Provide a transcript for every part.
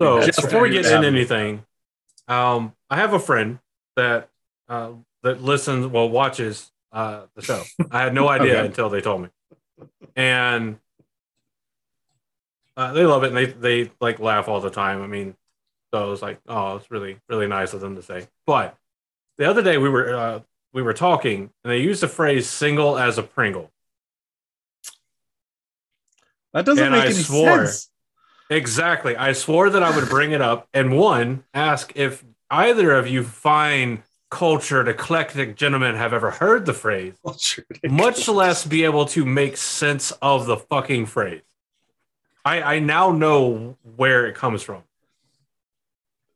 So before we get into anything, um, I have a friend that uh, that listens, well, watches uh, the show. I had no idea Okay. until they told me, and uh, they love it. And they they like laugh all the time. I mean, so it was like, oh, it's really really nice of them to say. But the other day we were uh, we were talking, and they used the phrase "single as a Pringle." That doesn't And make I any swore. sense. Exactly. I swore that I would bring it up and one, ask if either of you fine, cultured, eclectic gentlemen have ever heard the phrase, much less be able to make sense of the fucking phrase. I, I now know where it comes from.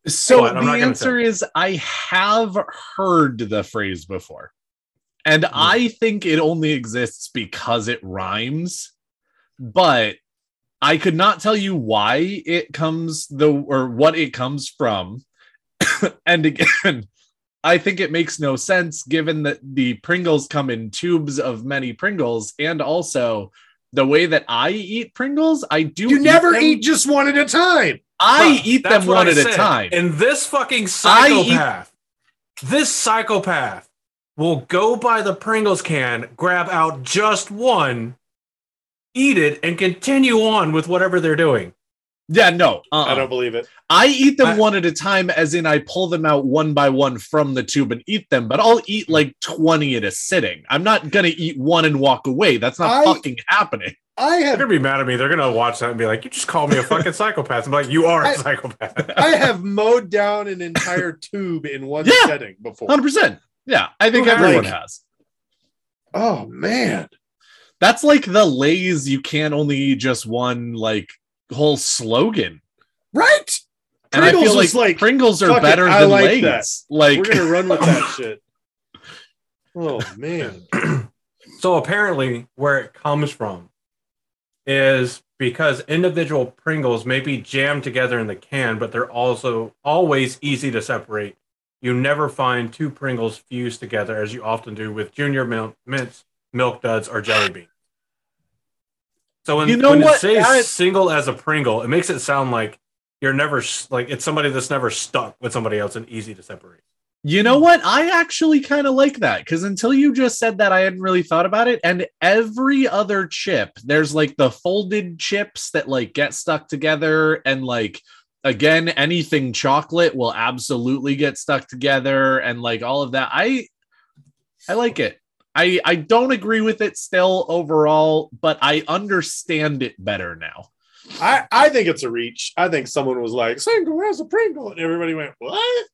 So What? The answer is I have heard the phrase before. And hmm. I think it only exists because it rhymes. But I could not tell you why it comes the or what it comes from. and again, I think it makes no sense given that the Pringles come in tubes of many Pringles and also the way that I eat Pringles, I do You never them- eat just one at a time. I Bruh, eat them one I at a time. And this fucking I eat- psychopath, this psychopath will go by the Pringles can, grab out just one, eat it, and continue on with whatever they're doing. Yeah, no. uh-uh. I don't believe it. I eat them I- one at a time, as in I pull them out one by one from the tube and eat them, but I'll eat like 20 at a sitting. I'm not going to eat one and walk away. That's not I- fucking happening. I have. They're have gonna be mad at me. They're gonna watch that and be like, "You just called me a fucking psychopath." I'm like, "You are a I- psychopath." I have mowed down an entire tube in one Yeah. setting before. 100%. Yeah, I think Who everyone Like- has. Oh man. That's like the Lays, you can't only eat just one, like, whole slogan. Right? And I Pringles feel like, is like, Pringles are fuck it, better than like Lays. that. Like, we're gonna run with that shit. Oh man. so apparently, where it comes from is because individual Pringles may be jammed together in the can, but they're also always easy to separate. You never find two Pringles fused together as you often do with Junior Mil- Mints, Milk Duds, or Jelly Bean. So when, You know when what? it says I- single as a Pringle, it makes it sound like you're never like it's somebody that's never stuck with somebody else and easy to separate. You know what? I actually kind of like that because until you just said that, I hadn't really thought about it. And every other chip, there's like the folded chips that like get stuck together, and like again, anything chocolate will absolutely get stuck together, and like all of that. I I like it. I I don't agree with it still overall, but I understand it better now. I, I think it's a reach. I think someone was like, single has a Pringle. And everybody went, What?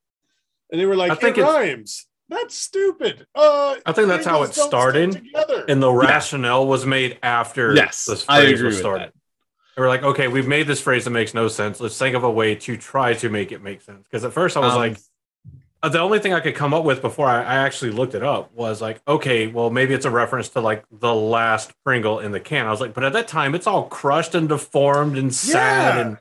And they were like, I think it rhymes. That's stupid. Uh I think that's how it started, And the rationale was made after Yes, this I phrase agree was with started. that. They were like, okay, we've made this phrase that makes no sense. Let's think of a way to try to make it make sense. Because at first I was Um, like, Uh, the only thing I could come up with before I, I actually looked it up was like, okay, well, maybe it's a reference to like the last Pringle in the can. I was like, but at that time, it's all crushed and deformed and sad. Yeah. And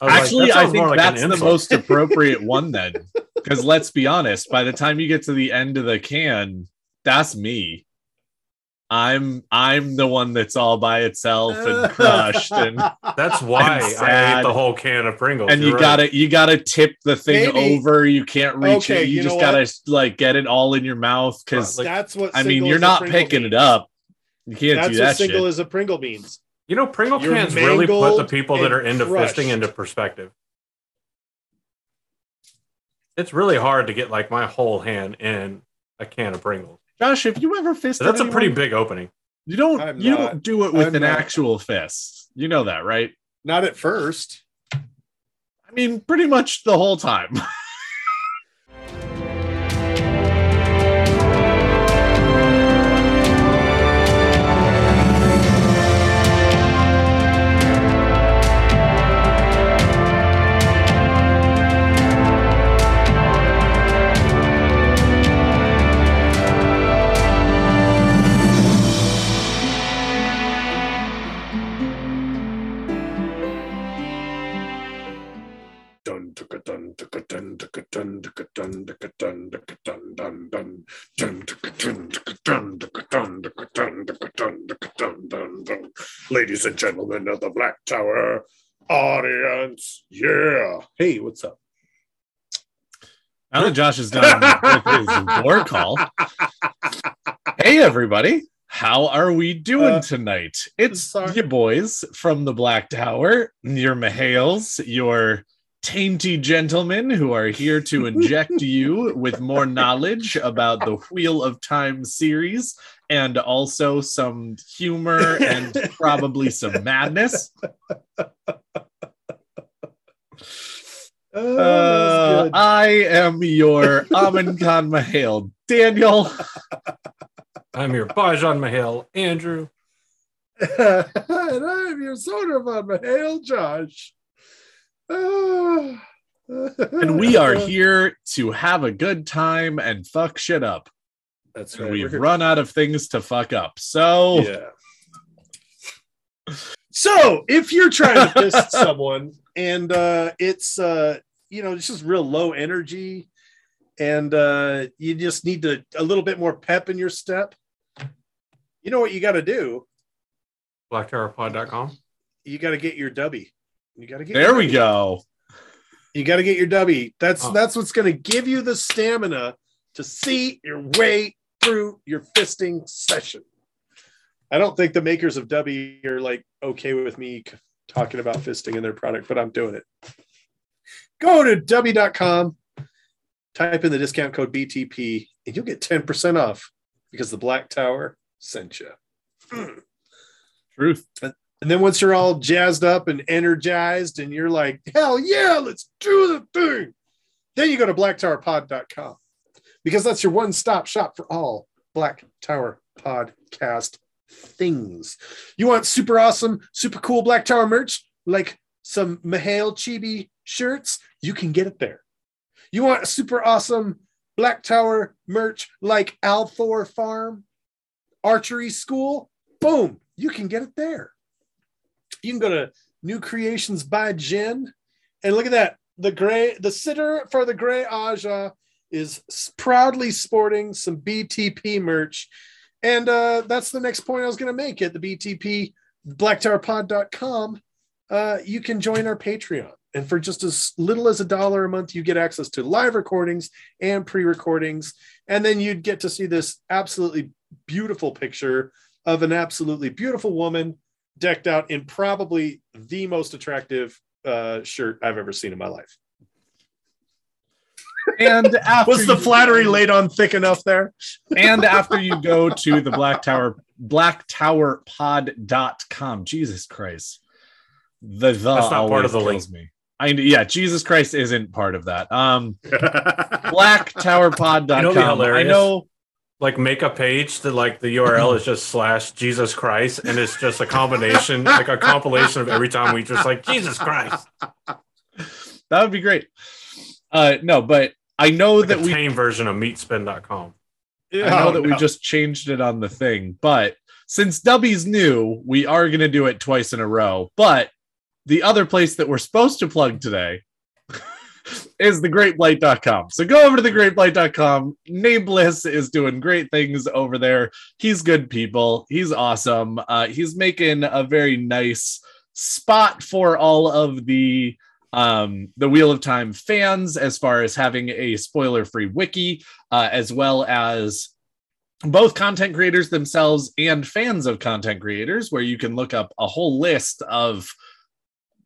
I was like, Actually, I think like that's the most appropriate one then. Because let's be honest, by the time you get to the end of the can, that's me. I'm I'm the one that's all by itself and crushed and That's why and I ate the whole can of Pringles. and you You're right. gotta you gotta tip the thing Maybe- over. You can't reach Okay, it. You, you just gotta like get it all in your mouth because Like, that's what I mean you're not Pringle picking it up. You can't That's do that single shit. as a Pringle means. You know, Pringle You're cans really put the people that are into crushed. fisting into perspective. It's really hard to get like my whole hand in a can of Pringles. Josh, if you ever fisted, That's a pretty big opening. You don't I'm you not. don't do it with I'm an not. actual fist. You know that, right? Not at first. I mean, pretty much the whole time. Ladies and gentlemen of the Black Tower, audience. Yeah. Hey, what's up? Now that Josh is done with his war call, hey everybody, how are we doing Uh, tonight? It's sorry. your boys from the Black Tower, your Mahales, your tainty gentlemen who are here to inject you with more knowledge about the Wheel of Time series and also some humor and probably some madness. Oh, Uh, I am your Amin Khan Mahale, Daniel. I'm your Bajan Mahal, Andrew. and I'm your soda von Mahale, Josh. And we are here to have a good time and fuck shit up. That's And right. we've run out of things to fuck up. So Yeah. So if you're trying to fist someone and uh, it's uh, you know it's just real low energy, and uh, you just need to a little bit more pep in your step, you know what you got to do? BlackTowerPod.com. You got to get your dubby. You got to get. there we dubby. go. You got to get your W. That's Oh. that's what's going to give you the stamina to see your way through your fisting session. I don't think the makers of W are like okay with me talking about fisting in their product, but I'm doing it. Go to Dubby.com, type in the discount code BTP, and you'll get 10% off because the Black Tower sent you. Hmm. Truth. And then once you're all jazzed up and energized and you're like, hell yeah, let's do the thing. Then you go to blacktowerpod.com because that's your one stop shop for all Black Tower podcast things. You want super awesome, super cool Black Tower merch like some Mahale Chibi shirts? You can get it there. You want super awesome Black Tower merch like Althor Farm Archery School? Boom, you can get it there you can go to New Creations by Jen, and look at that. The gray, the sitter for the gray Aja is proudly sporting some BTP merch, and uh, that's the next point I was going to make. At the BTP BlackTowerPod.com, uh, you can join our Patreon, and for just as little as a dollar a month, you get access to live recordings and pre-recordings, and then you'd get to see this absolutely beautiful picture of an absolutely beautiful woman decked out in probably the most attractive uh, shirt I've ever seen in my life. And after Was the you- flattery laid on thick enough there? and after you go to the Black Tower blacktowerpod.com. Jesus Christ. The the That's not part of always the kills me. I yeah, Jesus Christ isn't part of that. Um blacktowerpod.com. You know what'd be I know Like make a page that like the URL is just slash Jesus Christ, and it's just a combination, like a compilation of every time we just like Jesus Christ. that would be great. Uh no, but I know Like that a we tame version of meatspin.com. I know Oh, that we just changed it on the thing, but since Dubby's new, we are going to do it twice in a row. But the other place that we're supposed to plug today is thegreatblight.com. So go over to thegreatblight.com. Nameless is doing great things over there. He's good people. He's awesome. Uh, he's making a very nice spot for all of the um the wheel of time fans as far as having a spoiler free wiki uh, as well as both content creators themselves and fans of content creators, where you can look up a whole list of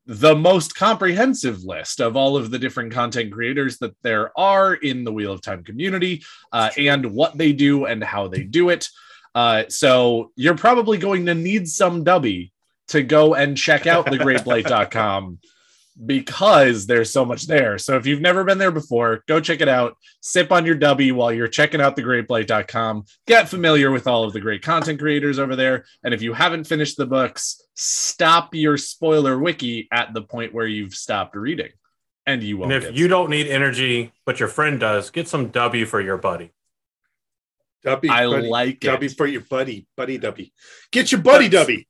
the most comprehensive list of all of the different content creators that there are in the Wheel of Time community uh, and what they do and how they do it. Uh, so you're probably going to need some dubby to go and check out thegreatblight.com because there's so much there. So if you've never been there before, go check it out. Sip on your W while you're checking out thegreatblight.com. Get familiar with all of the great content creators over there. And if you haven't finished the books, stop your spoiler wiki at the point where you've stopped reading. And you won't. And if get you don't need energy, but your friend does, get some W for your buddy. Dubby, I buddy, like Dubby it. for your buddy, buddy W. Get your buddy That's- Dubby.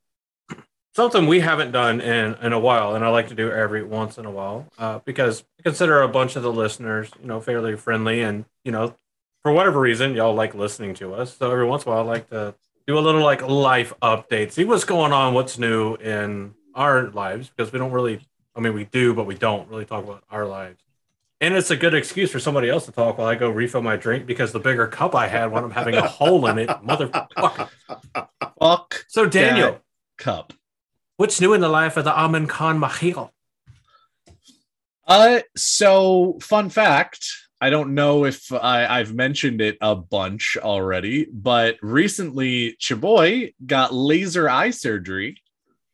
Something we haven't done in, in a while, and I like to do every once in a while, uh, because I consider a bunch of the listeners, you know, fairly friendly, and you know, for whatever reason, y'all like listening to us. So every once in a while, I like to do a little like life update, see what's going on, what's new in our lives, because we don't really I mean, we do, but we don't really talk about our lives. And it's a good excuse for somebody else to talk while I go refill my drink because the bigger cup I had when I'm having a hole in it, motherfucker. Fuck So Daniel, cup. What's new in the life of the Amin Khan Mahil? Uh, so fun fact. I don't know if I, I've mentioned it a bunch already, but recently Chaboy got laser eye surgery.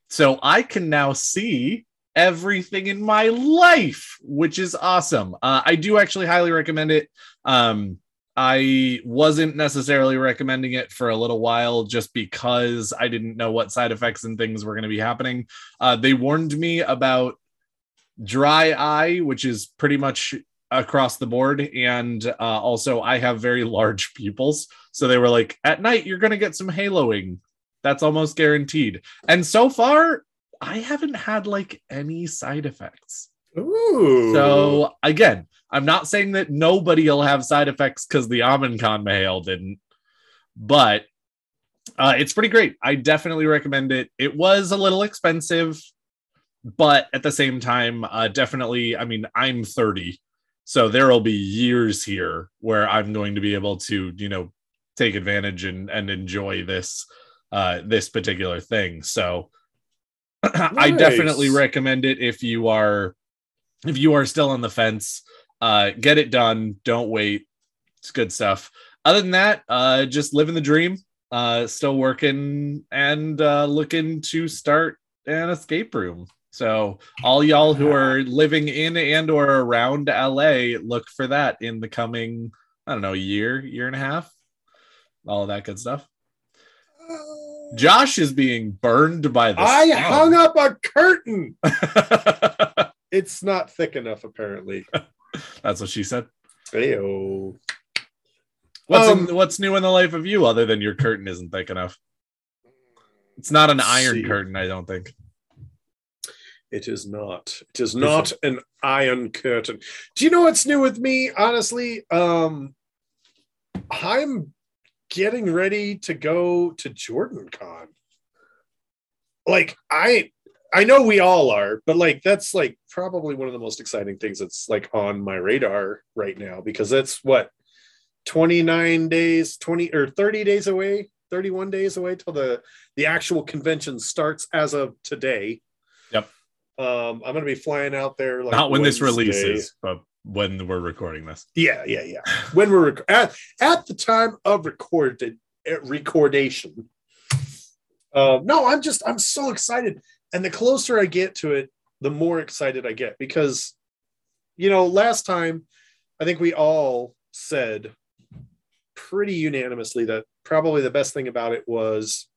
So I can now see everything in my life, which is awesome. Uh, I do actually highly recommend it. Um, I wasn't necessarily recommending it for a little while just because I didn't know what side effects and things were going to be happening. Uh, they warned me about dry eye, which is pretty much across the board. And uh, also, I have very large pupils. So they were like, at night, you're going to get some haloing. That's almost guaranteed. And so far, I haven't had like any side effects. Ooh. So again, I'm not saying that nobody will have side effects because the Amin Khan Mahale didn't, but uh, it's pretty great. I definitely recommend it. It was a little expensive, but at the same time, uh, definitely. I mean, I'm 30, so there will be years here where I'm going to be able to, you know, take advantage and and enjoy this uh, this particular thing. So I definitely recommend it if you are if you are still on the fence. Uh, get it done. Don't wait. It's good stuff. Other than that, uh, just living the dream. Uh, still working and uh, looking to start an escape room. So all y'all who are living in and or around LA, look for that in the coming, I don't know, year, year and a half, all of that good stuff. Josh is being burned by the I sun. hung up a curtain. It's not thick enough, apparently. That's what she said. What's Um, in, what's new in the life of you other than your curtain isn't thick enough? It's not an iron see. curtain, I don't think. It is not. It is not an iron curtain. Do you know what's new with me? Honestly, um, I'm getting ready to go to Jordan Con. Like I I know we all are, but like that's like probably one of the most exciting things that's like on my radar right now because that's what 29 days, 20 or 30 days away, 31 days away till the the actual convention starts as of today. Yep. Um, I'm gonna be flying out there like not when this releases, but when we're recording this. Yeah, yeah, yeah. When we're rec- at, at the time of recorded uh, recordation. Uh, no, I'm just I'm so excited, and the closer I get to it, the more excited I get because, you know, last time, I think we all said pretty unanimously that probably the best thing about it was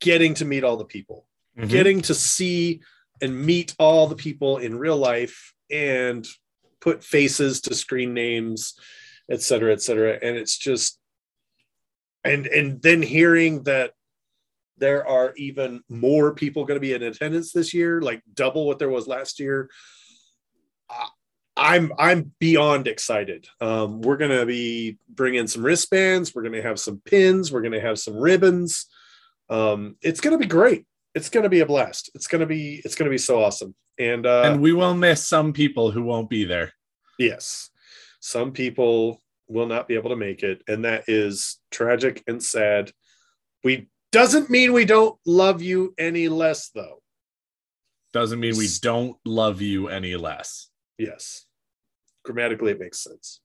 getting to meet all the people Mm-hmm. getting to see and meet all the people in real life and put faces to screen names et cetera et cetera and it's just and and then hearing that there are even more people going to be in attendance this year like double what there was last year i'm i'm beyond excited um, we're going to be bringing some wristbands we're going to have some pins we're going to have some ribbons um, it's going to be great it's going to be a blast. It's going to be it's going to be so awesome. And uh and we will miss some people who won't be there. yes, some people will not be able to make it and that is tragic and sad. We doesn't mean we don't love you any less though. Doesn't mean we don't love you any less. Yes. Grammatically it makes sense.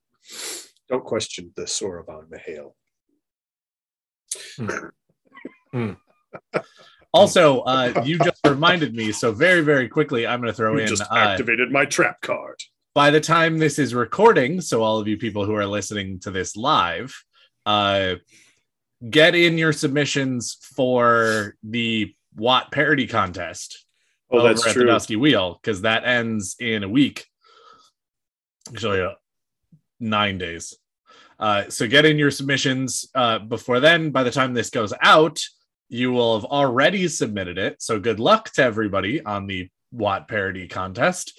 Don't question the Soravan Mahale. Also, uh, you just reminded me. So very, very quickly, I'm going to throw You in. just Uh, activated my trap card. by the time this is recording, so all of you people who are listening to this live, uh, get in your submissions for the WoT parody contest. Oh, over that's at true. the Dusty Wheel because that ends in a week. Actually, uh, nine days. Uh, so get in your submissions uh, before then. By the time this goes out, you will have already submitted it. So good luck to everybody on the WoT parody contest.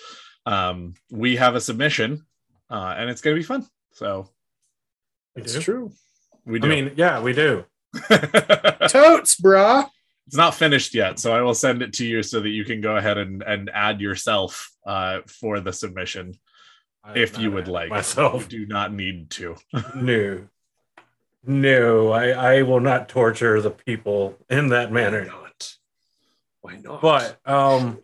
Um, we have a submission, uh, and it's going to be fun. So It's true. We I do. mean, yeah, we do. Totes, brah. It's not finished yet, so I will send it to you so that you can go ahead and, and add yourself uh, for the submission I'm if you would like. myself. You do not need to. No, no, I, I will not torture the people in that Why manner. not? Why not? But um,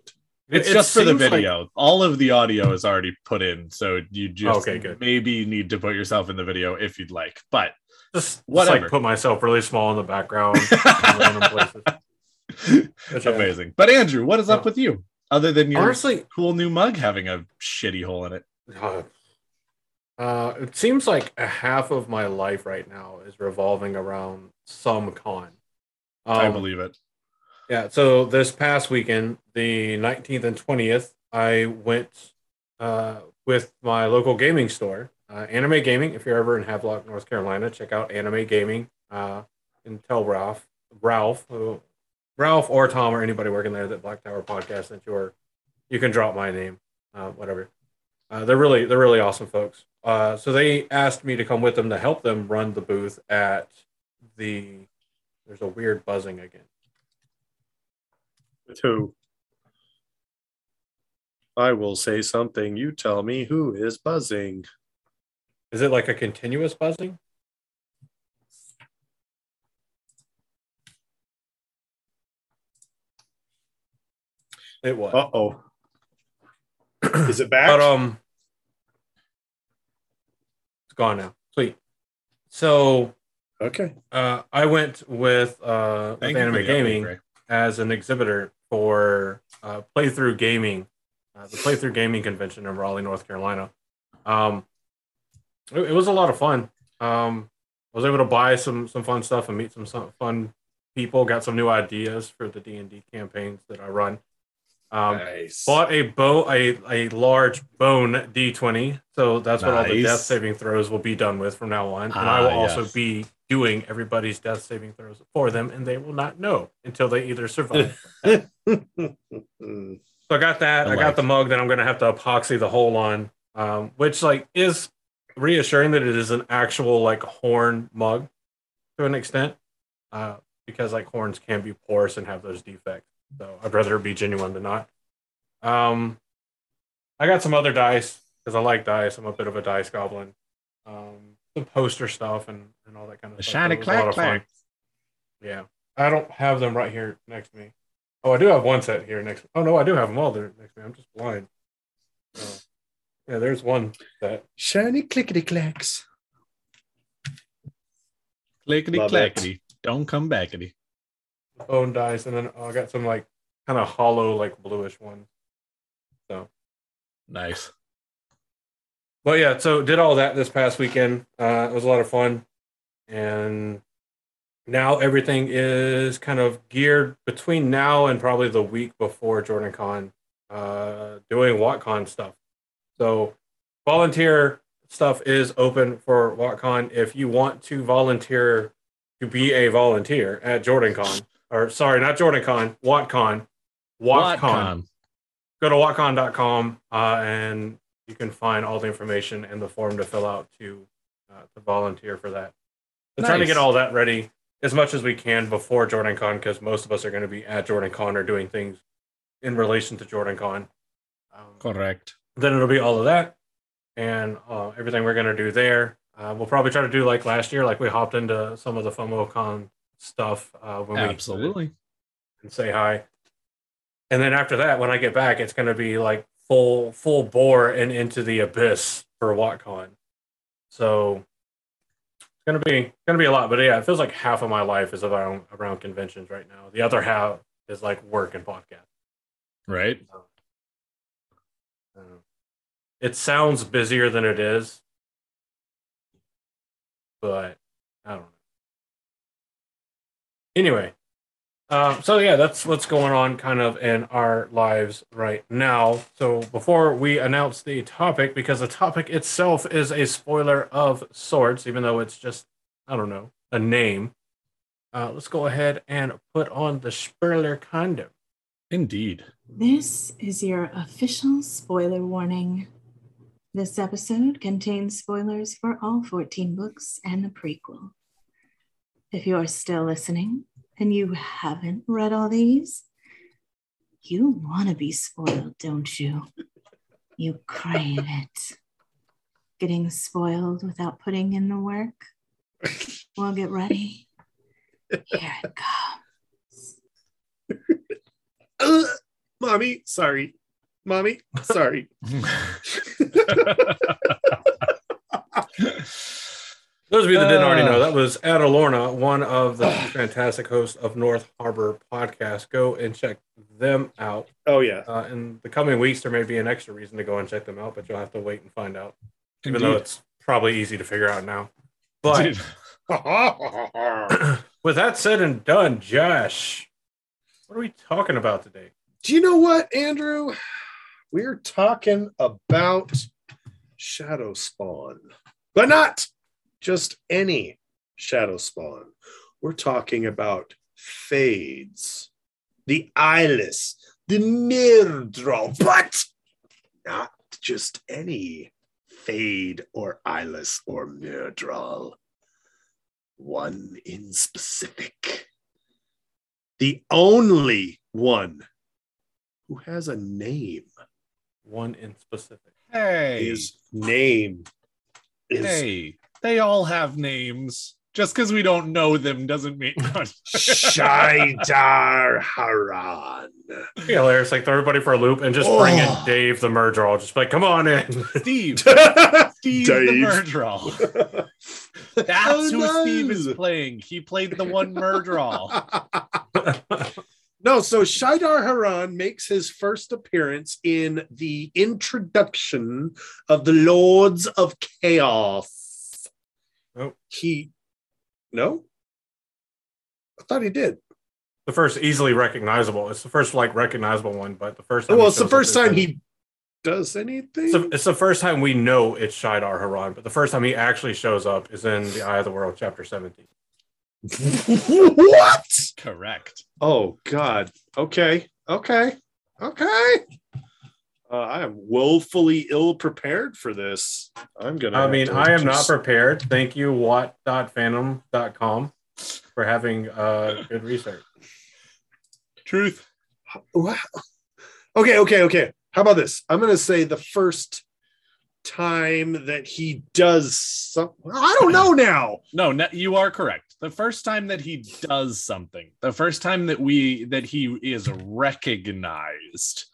It's it just for the seems like- video. All of the audio is already put in, so you just Okay, good. maybe need to put yourself in the video if you'd like. But just, just Whatever. like put myself really small in the background, yeah. amazing. But Andrew, what is up with you? Other than your Honestly, cool new mug having a shitty hole in it. Uh, uh, it seems like a half of my life right now is revolving around some con. I Um, believe it. Yeah. So this past weekend, the 19th and 20th, I went uh, with my local gaming store, uh, Anime Gaming. If you're ever in Havelock, North Carolina, check out Anime Gaming uh, and tell Ralph, Ralph, Ralph or Tom or anybody working there that Black Tower Podcast that you're, you can drop my name, uh, whatever. Uh, they're really they're really awesome folks. Uh, so they asked me to come with them to help them run the booth at the. There's a weird buzzing again. With who? I will say something. You tell me who is buzzing. Is it like a continuous buzzing? It was. Uh oh. is it back? But um it's gone now. Sweet. So okay. uh I went with uh with Thank you for Anime Gaming as an exhibitor for uh, playthrough gaming, uh, the playthrough gaming convention in Raleigh, North Carolina. Um, it, it was a lot of fun. Um, I was able to buy some some fun stuff and meet some, some fun people. Got some new ideas for the D and D campaigns that I run. Um, nice. bought a bow a, a large bone d20 so that's what all the death saving throws will be done with from now on and i will Ah, also be doing everybody's death saving throws for them and they will not know until they either survive so i got that I i, got like the mug that i'm going to have to epoxy the hole on um, which like is reassuring that it is an actual like horn mug to an extent uh, because like horns can be porous and have those defects so I'd rather be genuine than not. Um, I got some other dice because I like dice. I'm a bit of a dice goblin. Um, some poster stuff and, and all that kind of The stuff. shiny It a lot clack clack. Yeah, I don't have them right here next to me. Oh, I do have one set here next. Oh no, I do have them all there next to me. I'm just blind. So, yeah, there's one set. Shiny clickety clacks. Clickety Love it. clackety. Don't come backity. bone dice, and then oh, I got some like kind of hollow, like bluish ones. So, Nice. but yeah, so did all that this past weekend. Uh, it was a lot of fun, and now everything is kind of geared between now and probably the week before Jordan Con, uh, doing WatCon stuff. So, volunteer stuff is open for WatCon. If you want to volunteer to be a volunteer at JordanCon, or sorry, not JordanCon, WatCon, WatCon WatCon. go to watcon.com uh, and you can find all the information and the form to fill out to uh, to volunteer for that. We're trying to get all that ready as much as we can before Jordan Con because most of us are going to be at Jordan Con or doing things in relation to Jordan Con. Um, Correct. Then it'll be all of that and uh, everything we're going to do there. Uh, we'll probably try to do like last year, like we hopped into some of the FOMOCon stuff uh, when we Absolutely. and say hi. And then after that, when I get back, it's going to be like full full bore and into the abyss for WatCon. So it's going to be going to be a lot. But yeah, it feels like half of my life is around around conventions right now. The other half is like work and podcast. Right. Uh, it sounds busier than it is, but I don't know. Anyway, um, so yeah, that's what's going on kind of in our lives right now. So before we announce the topic, because the topic itself is a spoiler of sorts, even though it's just, I don't know, a name, uh, let's go ahead and put on the spoiler condom. Indeed. This is your official spoiler warning. This episode contains spoilers for all 14 books and the prequel. If you are still listening, and you haven't read all these, you want to be spoiled, don't you? You crave it. Getting spoiled without putting in the work? Well, get ready. Here it comes. Uh, mommy, sorry. Mommy, sorry. Those of you that didn't already Uh. know, that was Ada Lorna, one of the fantastic hosts of North Harbor Podcast. Go and check them out. Oh yeah. Uh, in the coming weeks, there may be an extra reason to go and check them out, but you'll have to wait and find out. Even though it's probably easy to figure out now. But with that said and done, Josh, what are we talking about today? Do you know what, Andrew? We're talking about Shadow Spawn, but not just any Shadow Spawn. We're talking about Fades, the Eyeless, the Myrddraal, but not just any Fade or Eyeless or Myrddraal. One in specific. The only one who has a name. One in specific. hey, His name is hey, they all have names. Just because we don't know them doesn't mean. Shaidar Haran. Yeah, hilarious. Like throw everybody for a loop and just bring in Oh. Dave the Murder. Just be like, come on in. Steve, Steve the Dave. Murderer. That's Oh, who no. Steve is playing. He played the one Murderer. no, so Shaidar Haran makes his first appearance in the introduction of the Lords of Chaos. Nope. He, no? I thought he did. the first easily recognizable. It's the first like recognizable one, but the first time well, it's the first time he does anything. It's the, it's the first time we know it's Shaidar Haran, but the first time he actually shows up is in the Eye of the World, chapter 17. what? Correct. Oh God. Okay. Okay. Okay. Uh, I am woefully ill prepared for this. I'm gonna. I mean, to I am not prepared. Thank you, wot.fandom.com, for having uh, good research. Truth. Wow. Okay. Okay. Okay. How about this? I'm gonna say the first time that he does something. I don't know now. No, no, you are correct. The first time that he does something, the first time that we that he is recognized,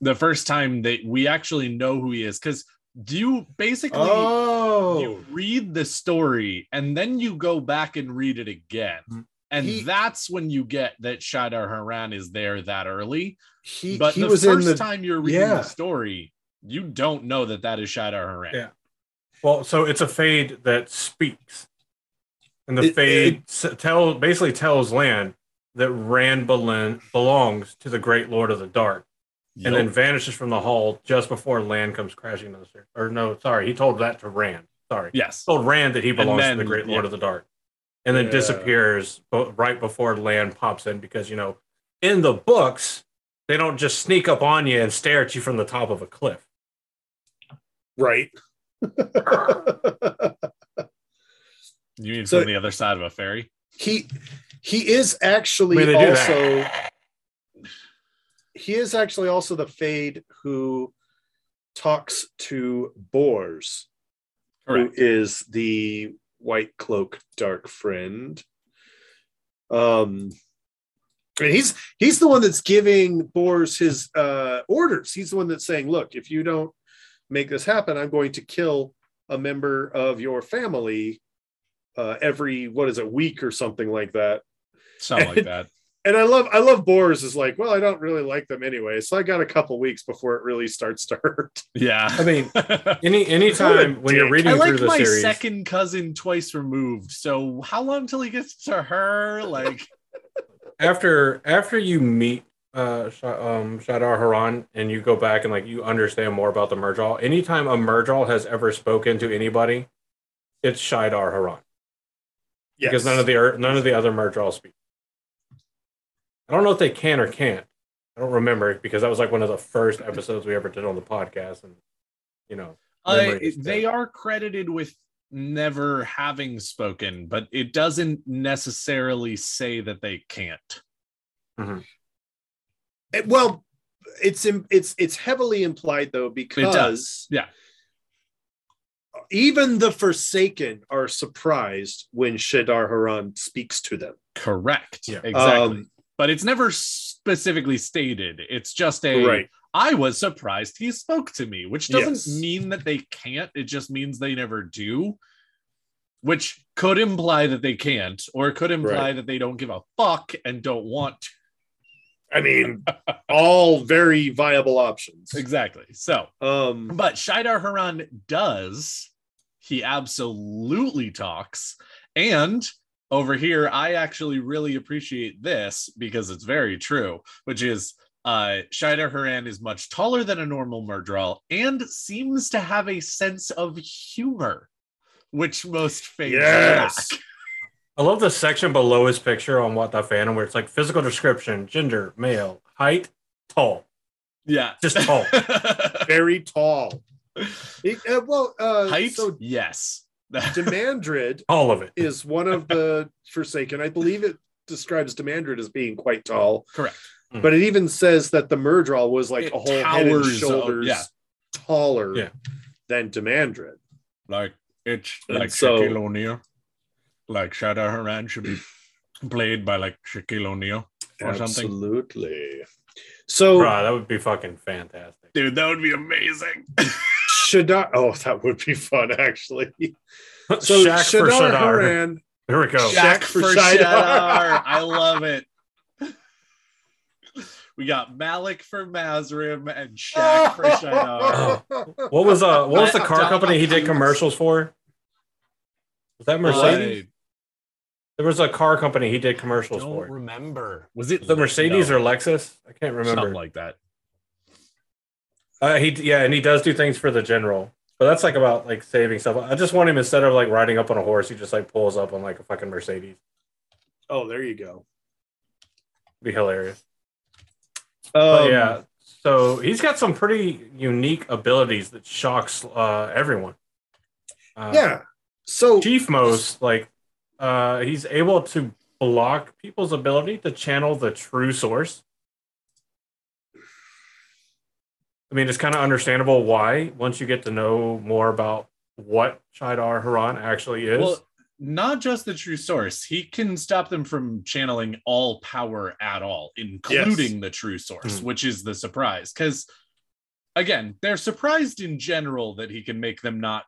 the first time that we actually know who he is, because do you basically Oh. you read the story and then you go back and read it again. Mhm. And He- that's when you get that Shaidar Haran is there that early. he But he the was first in the. time you're reading yeah. the story, you don't know that that is Shaidar Haran. Yeah. Well, so it's a fade that speaks. And the It- fade tell, basically tells Lan that Rand belongs to the Great Lord of the Dark. and then vanishes from the hall just before Lan comes crashing to the. Or no, sorry, he told that to Rand. Sorry, yes. told Rand that he belongs to the Great Lord yeah. of the Dark, and then Yeah. disappears right before Lan pops in because you know in the books they don't just sneak up on you and stare at you from the top of a cliff. Right. You mean So- from the other side of a ferry? he he is I actually mean, also he is actually also the fade who talks to Bors, who Correct. is the white cloak dark friend. Um and he's he's the one that's giving Bors his uh orders. He's the one that's saying, look, if you don't make this happen, I'm going to kill a member of your family uh every what is it, week or something like that. Something like that. and I love I love Bors is like, well, I don't really like them anyway, so I got a couple weeks before it really starts to hurt. Yeah. I mean, I any anytime when you're dick. reading like through the my series, second cousin twice removed. So how long till he gets to her? Like, after after you meet uh um Shaidar Haran and you go back and like you understand more about the Myrddraal, anytime a Myrddraal has ever spoken to anybody, it's Shaidar Haran. Because none of the none of the other Myrddraal speak. I don't know if they can or can't. I don't remember because that was like one of the first episodes we ever did on the podcast, and you know, uh, they are credited with never having spoken, but it doesn't necessarily say that they can't. Eh, Well, it's it's it's heavily implied though because does, yeah. even the Forsaken are surprised when Shaidar Haran speaks to them. Correct. Yeah. Exactly. Um, but it's never specifically stated. It's just a right. I was surprised he spoke to me, which doesn't Yes. mean that they can't. It just means they never do, which could imply that they can't, or it could imply Right. that they don't give a fuck and don't want to. I mean, all very viable options. Exactly. So, Um, but Shaidar Haran does. He absolutely talks. And over here, I actually really appreciate this because it's very true, which is uh Shaidar Haran is much taller than a normal Myrddraal and seems to have a sense of humor, which most fades Yes. lack. I love the section below his picture on What the Phantom where it's like physical description, gender, male, height, tall. Yeah. Just tall. very tall. It- uh, well, uh, Height? so yes. Demandred All of it. is one of the Forsaken. I believe it describes Demandred as being quite tall, Correct. but it even says that the Myrddraal was like It a whole head and towers, shoulders yeah. taller Yeah. than Demandred. Like it's And like so- Shaquille O'Neal. Like Shaidar Haran should be played by like Shaquille O'Neal or something. Absolutely. So Bruh, that would be fucking fantastic. Dude, that would be amazing. Shadar. Oh, that would be fun, actually. So Shaq for Shadar Shadar. Haran. Here we go. Shaq for Shidar. Shadar. I love it. We got Malik for Mazrim and Shaq for Shadar. What was uh what was the car company he did commercials for? Was that Mercedes? There was a car company he did I commercials don't for. remember. Was it The Mercedes No, or Lexus? I can't remember. something like that? Uh, he yeah, and he does do things for the general, but that's like about like saving stuff. I just want him instead of like riding up on a horse, he just like pulls up on like a fucking Mercedes. Oh, there you go. Be hilarious. Um, yeah, so he's got some pretty unique abilities that shocks uh, everyone. Uh, yeah. So Chief Most like uh, he's able to block people's ability to channel the true source. I mean, it's kind of understandable why once you get to know more about what Shaidar Haran actually is. Well, not just the true source. He can stop them from channeling all power at all, including the true source, Hmm. which is the surprise. Because again, they're surprised in general that he can make them not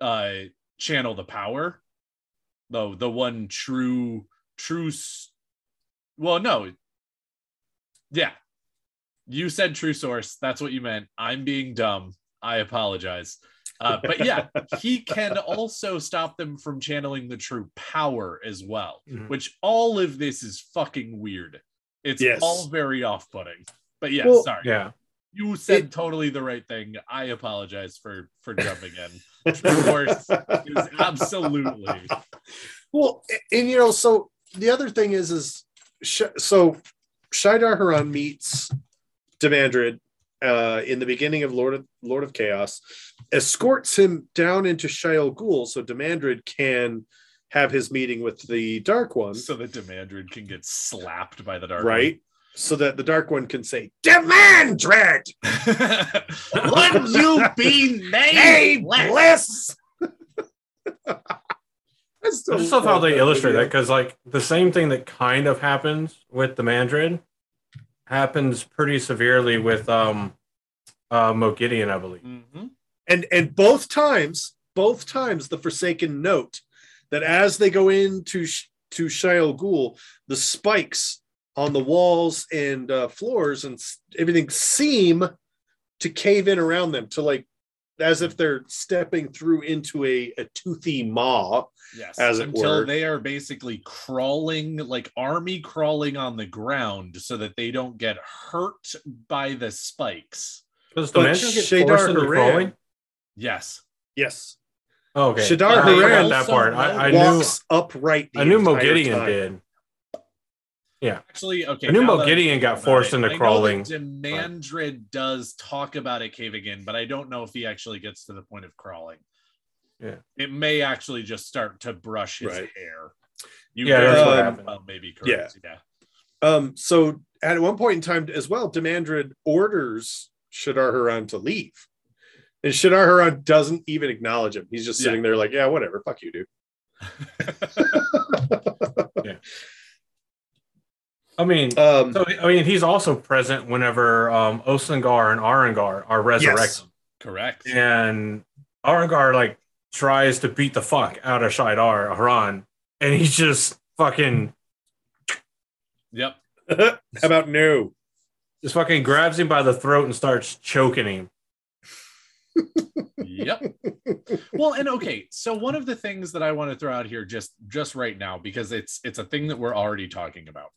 uh channel the power. Though the one true true well, no. Yeah. You said true source. That's what you meant. I'm being dumb. I apologize. Uh, but yeah, he can also stop them from channeling the true power as well, Mhm. which all of this is fucking weird. It's Yes. all very off putting. But yeah, Well, sorry. yeah. You said It- totally the right thing. I apologize for for jumping in. Source is absolutely well, and you know, so the other thing is, is Sh- so Shaidar Haran meets Demandred uh, in the beginning of Lord of Lord of Chaos, escorts him down into Shayol Ghul so Demandred can have his meeting with the Dark One, so that Demandred can get slapped by the dark. right? So that the Dark One can say, Demandred, One. Would you be hey, named? bliss. I I just love how they that illustrate video. that because like the same thing that kind of happens with Demandred happens pretty severely with um uh Moghedien, I believe. Mhm. and and both times both times the forsaken note that as they go into Sh- to Shayol Ghul, the spikes on the walls and uh, floors and everything seem to cave in around them to like as if they're stepping through into a, a toothy maw Yes. As it until were. they are basically crawling, like army crawling on the ground so that they don't get hurt by the spikes. Does the But Mandrid get Shadar forced into Haran- crawling? Yes. yes Oh, okay. Shadar I forgot Haran that part. I, I knew walks upright the I knew entire Moghedien time. did. Actually, okay. I knew now that I'm Moghedien thinking got forced it, into I crawling, Demandrid does talk about it cave again, but I don't know if he actually gets to the point of crawling. Yeah. It may actually just start to brush his Right. hair. You Yeah, that's what very happened. well maybe correct. Yeah. Um, so at one point in time as well, Demandred orders Shaidar Haran to leave. And Shaidar Haran doesn't even acknowledge him. He's just Yeah. sitting there like, yeah, whatever. Fuck you, dude. I mean, Um, so I mean, he's also present whenever um, Osan'gar and Aran'gar are resurrected, Correct. and Aran'gar like tries to beat the fuck out of Shaidar Haran, and he's just fucking Yep. how about no? just fucking grabs him by the throat and starts choking him. Yep. well, and okay, so one of the things that I want to throw out here just just right now because it's it's a thing that we're already talking about.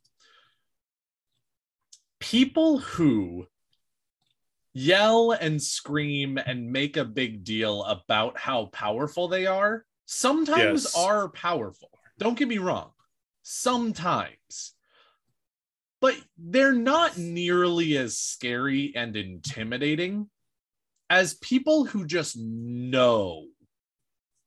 People who yell and scream and make a big deal about how powerful they are sometimes Yes. are powerful. Don't get me wrong. Sometimes. But they're not nearly as scary and intimidating as people who just know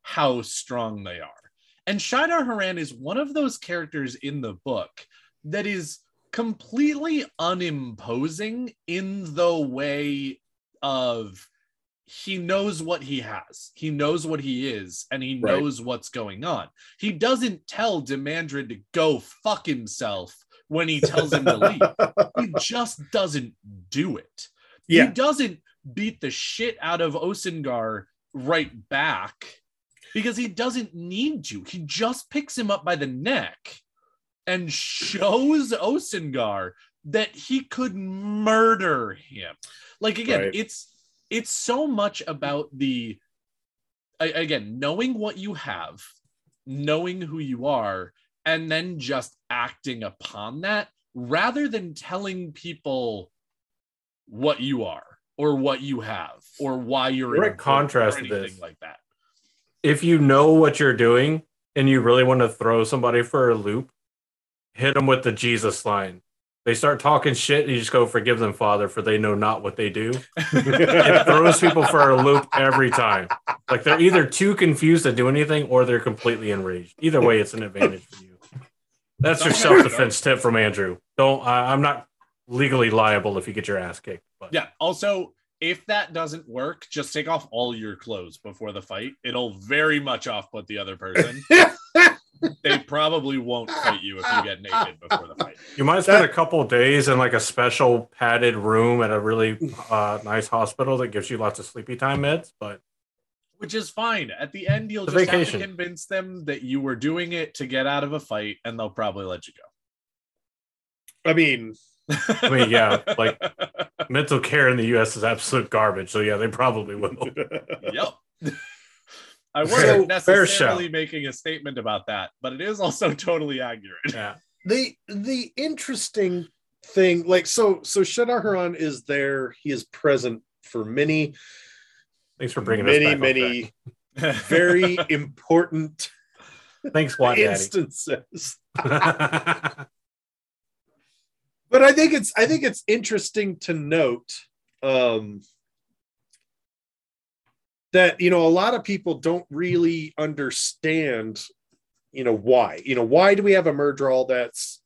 how strong they are. And Shaidar Haran is one of those characters in the book that is completely unimposing in the way of he knows what he has. He knows what he is and he Right. knows what's going on. He doesn't tell Demandred to go fuck himself when he tells him to leave. He just doesn't do it. He doesn't beat the shit out of Osan'gar right back because he doesn't need to. He just picks him up by the neck and shows Osan'gar that he could murder him. Like again, Right. it's it's so much about the again, knowing what you have, knowing who you are, and then just acting upon that rather than telling people what you are or what you have or why you're Direct important contrast or to anything this. like that. If you know what you're doing and you really want to throw somebody for a loop, hit them with the Jesus line. They start talking shit, and you just go, "Forgive them, Father, for they know not what they do." It throws people for a loop every time. Like they're either too confused to do anything, or they're completely enraged. Either way, it's an advantage for you. That's your self defense tip from Andrew. Don't. I, I'm not legally liable if you get your ass kicked. But Yeah. Also, if that doesn't work, just take off all your clothes before the fight. It'll very much off put the other person. they probably won't fight you if you get naked before the fight. You might spend a couple of days in like a special padded room at a really uh, nice hospital that gives you lots of sleepy time meds. But Which is fine. At the end, you'll It's just vacation. have to convince them that you were doing it to get out of a fight, and they'll probably let you go. I mean, I mean, yeah, like mental care in the U.S. is absolute garbage. So yeah, they probably will. yep. I So, wasn't fair necessarily making a statement about that, but it is also totally accurate. Yeah, the the interesting thing, like so, so Shaidar Haran is there. He is present for many, thanks for bringing many, us back. many very important Thanks, Watt Daddy. instances. but I think it's I think it's interesting to note um, that you know a lot of people don't really understand you know why you know why do we have a Myrddraal that's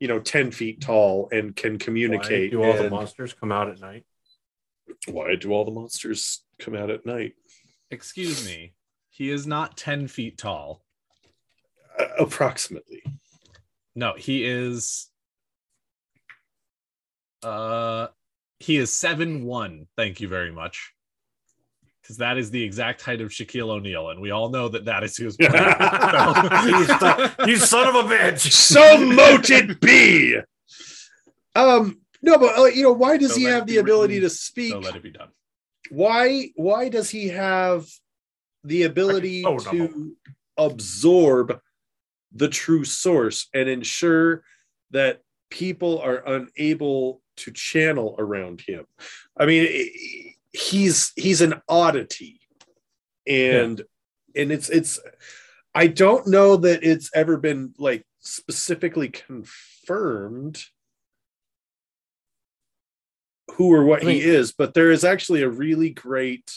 you know 10 feet tall and can communicate Why communicate do all the monsters come out at night? why do all the monsters come out at night Excuse me. He is not 10 feet tall. uh, approximately No, he is uh he is seven one. Thank you very much. Because that is the exact height of Shaquille O'Neal, and we all know that that is who's playing. you, son, you son of a bitch! so mote it be um no but uh, you know why does So he have be the ability to speak so let it be done. why why does he have the ability Oh, no. to absorb the true source and ensure that people are unable to channel around him i mean i- he's he's an oddity and and it's it's i don't know that it's ever been like specifically confirmed who or what I mean- he is but there is actually a really great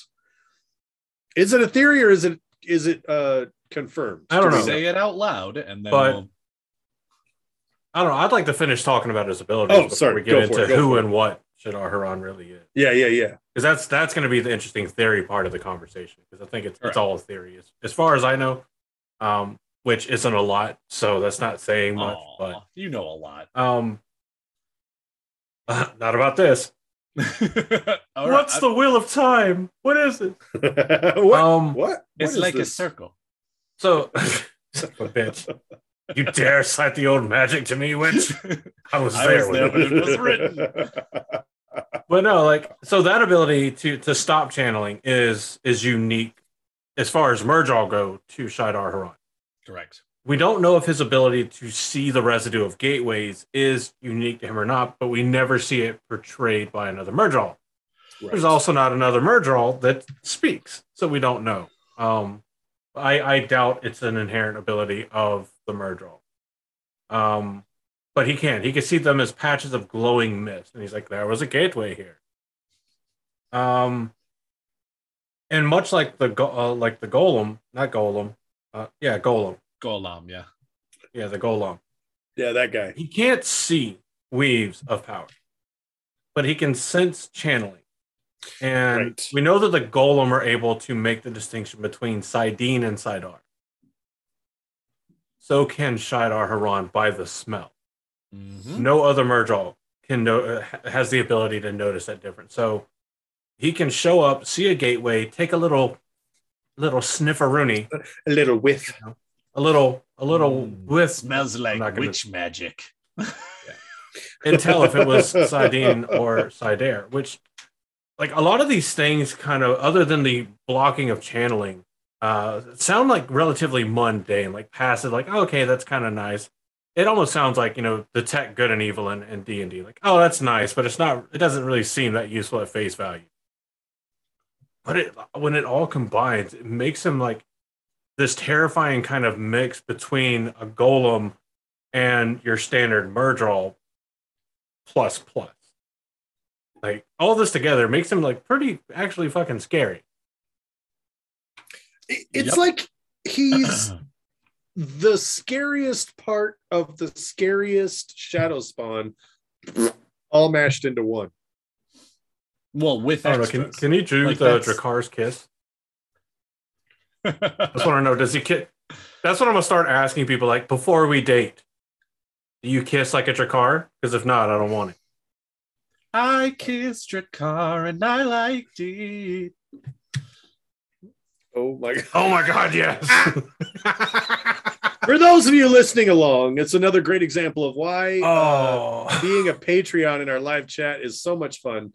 is it a theory or is it is it uh confirmed? I don't know. Say it out loud, and then But- we'll- I don't know. I'd like to finish talking about his abilities Oh, before sorry. we get into it, who and what Shaidar Haran really is. Yeah, yeah, yeah. Because that's that's going to be the interesting theory part of the conversation. Because I think it's, Right. it's all a theory, as, as far as I know, um, which isn't a lot. So that's not saying much. But you know a lot. But um, not about this. All What's right, the wheel of time? What is it? what? Um, what? It's What is like a circle. so, a bitch, you dare cite the old magic to me, witch? I was I there. was there when it. it was written. But no like so that ability to to stop channeling is is unique as far as Myrddraal go to Shaidar Haran. Correct. We don't know if his ability to see the residue of gateways is unique to him or not, but we never see it portrayed by another Myrddraal. Right. There's also not another Myrddraal that speaks, so we don't know. Um, I, I doubt it's an inherent ability of the Myrddraal. Um, but he can't. He can see them as patches of glowing mist, and he's like, "There was a gateway here." Um, and much like the go- uh, like the golem, not golem, uh, yeah, golem, Golem, yeah. yeah, the golem. yeah, that guy. He can't see weaves of power, but he can sense channeling. And Right. we know that the gholam are able to make the distinction between saidin and saidar. So can Shaidar Haran by the smell. Mhm. No other Myrddraal can know uh, has the ability to notice that difference. So he can show up, see a gateway, take a little little snifferoonie, A little whiff. a little a little Mm, whiff Smells like gonna- witch magic. and tell if it was saidin or saidar, which like a lot of these things kind of other than the blocking of channeling uh sound like relatively mundane, like passive, like oh, okay, that's kind of nice. It almost sounds like, you know, the tech good and evil in, in D&D. Like, oh, that's nice, but it's not it doesn't really seem that useful at face value. But it when it all combines, it makes him like this terrifying kind of mix between a gholam and your standard Myrddraal plus plus. Like all this together makes him like pretty actually fucking scary. It's Yep. like he's the scariest part of the scariest shadow spawn all mashed into one. well, with I don't know. Can, can you do Like, the that's- Draghkar's kiss? I just want to know. Does he kiss? That's what I'm gonna start asking people. Like before we date, do you kiss like a Draghkar? Because if not, I don't want it. I kissed your car and I liked it. Oh my god. Oh my god, yes. For those of you listening along, it's another great example of why uh, oh, being a Patreon in our live chat is so much fun.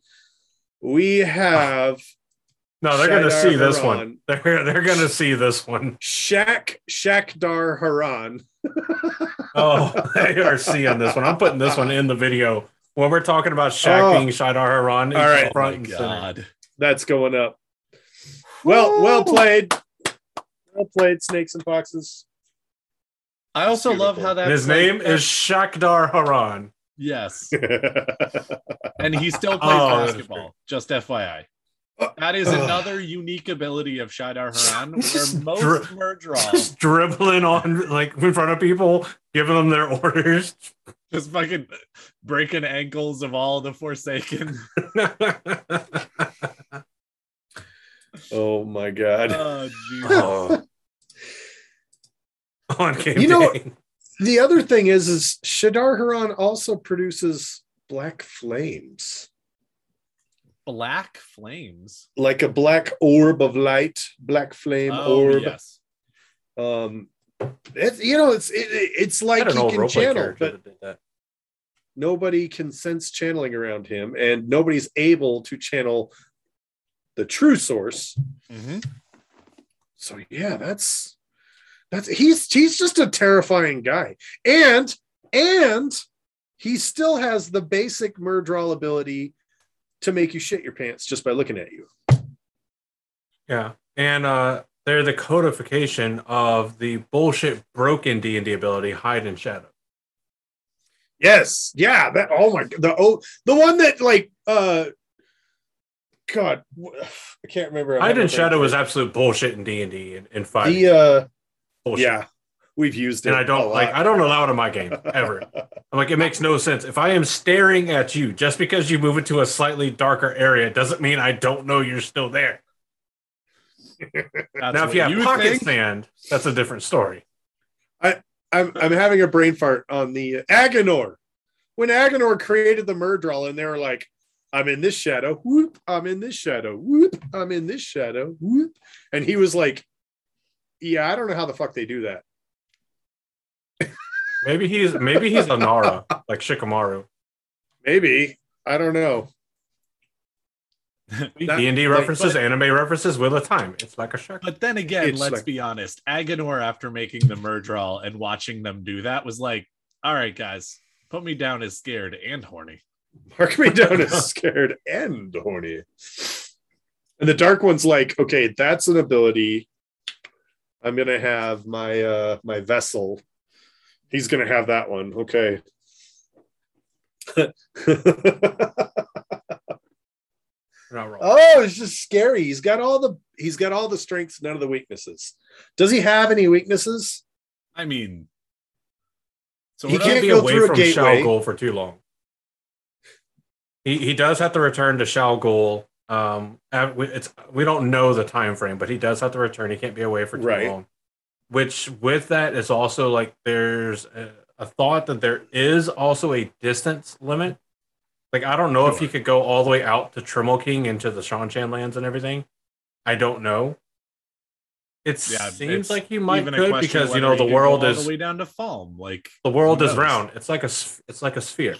We have no, they're gonna Shadar see this Haran. one. They're they're gonna see this one. Shaq Shakdar Haran. Oh, they are seeing this one. I'm putting this one in the video when we're talking about Shaq Oh. being Shaidar Haran. All right. front oh and my center. god. That's going up. Well, well played. Well played, snakes and foxes. I also love how that And his name is Shakdar Haran. yes, and he still plays Oh, basketball. Just FYI. That is another unique ability of Shaidar Haran, Just where most dri- Myrddraal Just dribbling on like in front of people, giving them their orders. just fucking breaking ankles of all the Forsaken. Oh my god. Oh, oh. on game You know- day. The other thing is, is Shaidar Haran also produces black flames, Black flames. like a black orb of light, black flame Oh, orb. yes. Um, it's you know, it's it, it's like he can channel, but that did that. nobody can sense channeling around him, and nobody's able to channel the true source. Mhm. So yeah, that's that's he's he's just a terrifying guy. And and he still has the basic Myrddraal ability to make you shit your pants just by looking at you. Yeah, and uh, they're the codification of the bullshit broken D and D ability, hide and shadow. Yes, yeah, that oh my the oh the one that like uh God, I can't remember. I have Hide and Shadow was absolute bullshit in D and D and in five. the uh, bullshit. yeah, we've used it. and I don't lot. like. I don't allow it in my game ever. I'm like, it makes no sense. If I am staring at you, just because you move into a slightly darker area, doesn't mean I don't know you're still there. Now, if you have pocket think. sand, that's a different story. I'm I'm having a brain fart on the Aginor. When Aginor created the Myrddraal, and they were like, "I'm in this shadow, whoop! I'm in this shadow, whoop! I'm in this shadow, whoop!" And he was like, "Yeah, I don't know how the fuck they do that." Maybe he's maybe he's a Nara like Shikamaru. Maybe I don't know. D and D references, but- anime references, Wheel of Time. It's like a shark. But then again, It's let's like- be honest. Aginor, after making the Myrddraal and watching them do that, was like, all right, guys, put me down as scared and horny. Mark me down as scared and horny. And the dark one's like, okay, that's an ability. I'm gonna have my uh my vessel. He's gonna have that one. Okay. You're not wrong. oh, it's just scary. He's got all the he's got all the strengths, none of the weaknesses. Does he have any weaknesses? I mean, so He can't be go away through a from gateway. For too long. He he does have to return to Shayol Ghul. Um, we, it's we don't know the time frame, but he does have to return. He can't be away for too Right. long. Which with that is also like there's a, a thought that there is also a distance limit. Like I don't know if Sure. you could go all the way out to Tremalking into the Shanshan lands and everything. I don't know. It Yeah, seems like you might could because you know the world all is the way down to Falme. Like, the world is round. It's like a it's like a sphere.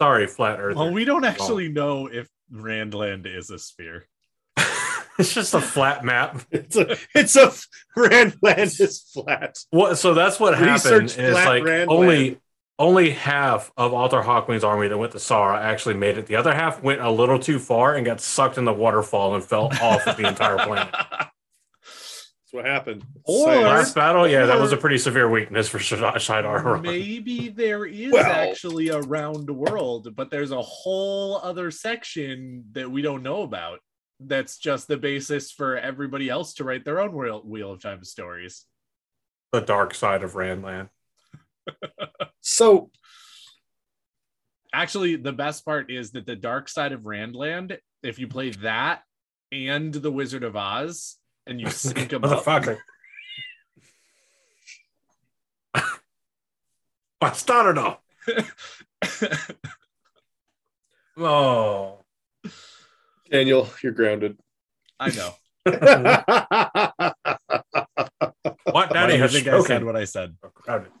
Sorry, flat Earth. well, we don't actually know if Randland is a sphere. it's just a flat map. It's a it's a Randland is flat. What? So that's what happened. Research Is flat like Randland. only only half of Artur Hawkwing's army that went to Sara actually made it. The other half went a little too far and got sucked in the waterfall and fell off of the entire planet. That's what happened. Or- Science. Last battle, yeah, that was a pretty severe weakness for Shad- Shaidar. Maybe there is Well- actually a round world, but there's a whole other section that we don't know about. That's just the basis for everybody else to write their own Wheel, Wheel of Time stories. The dark side of Randland. So Actually, the best part is that the Dark Side of Randland, if you play that and the Wizard of Oz, and you sync them up, Motherfucker. Bastardo. Oh. Daniel, you're grounded. I know. What Why daddy do has think I said what I said? Oh, crowded.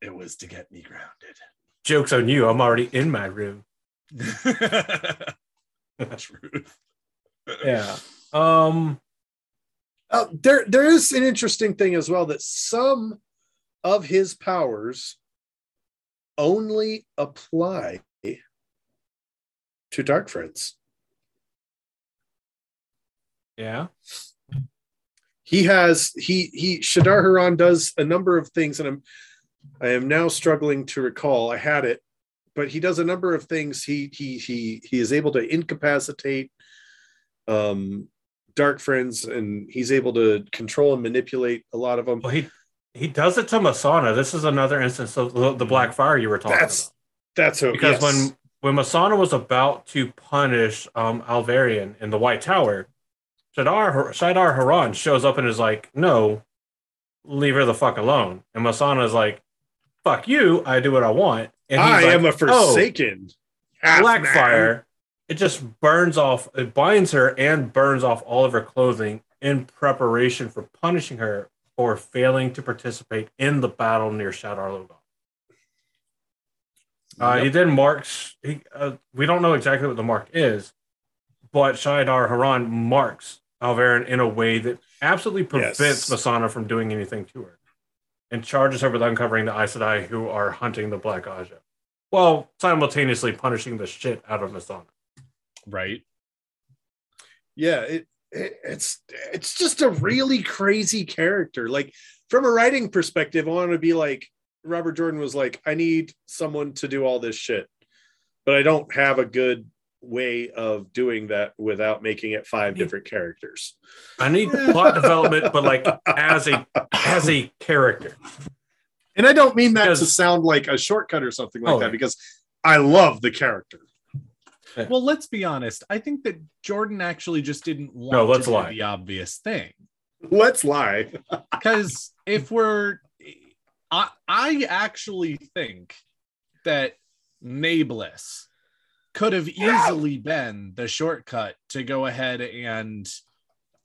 It was to get me grounded. Joke's on you. I'm already in my room. Truth. Yeah. Um. Uh, there, there is an interesting thing as well that some of his powers only apply to Dark Friends. Yeah. He has he he Shaidar Haran does a number of things, and I'm I am now struggling to recall. I had it, but he does a number of things. He he he he is able to incapacitate um dark friends and he's able to control and manipulate a lot of them. Well, he he does it to Mesaana. This is another instance of the, the Black Fire you were talking That's about. that's who Because yes. when when Mesaana was about to punish um Alviarin in the White Tower, Shaidar Shaidar Haran shows up and is like, "No, leave her the fuck alone." And Mesaana is like, "Fuck you! I do what I want." And he's I like, am a "Oh, forsaken. man." Blackfire, it just burns off, it binds her and burns off all of her clothing in preparation for punishing her for failing to participate in the battle near Shadar Logoth. Uh, He then marks, he, uh, we don't know exactly what the mark is, but Shaidar Haran marks Alviarin in a way that absolutely prevents Yes. Mesaana from doing anything to her and charges her with uncovering the Aes Sedai who are hunting the Black Ajah while simultaneously punishing the shit out of Mesaana. Right. yeah it, it it's it's just a really crazy character like from a writing perspective i want to be like robert jordan was like i need someone to do all this shit but i don't have a good way of doing that without making it five different characters. I need plot development, but like as a as a character. And I don't mean that to sound like a shortcut or something like Oh, that because I love the character. Well, let's be honest. I think that Jordan actually just didn't want No, let's to do lie. the obvious thing. Let's lie. Because if we're, I, I actually think that Nae'blis could have easily been the shortcut to go ahead and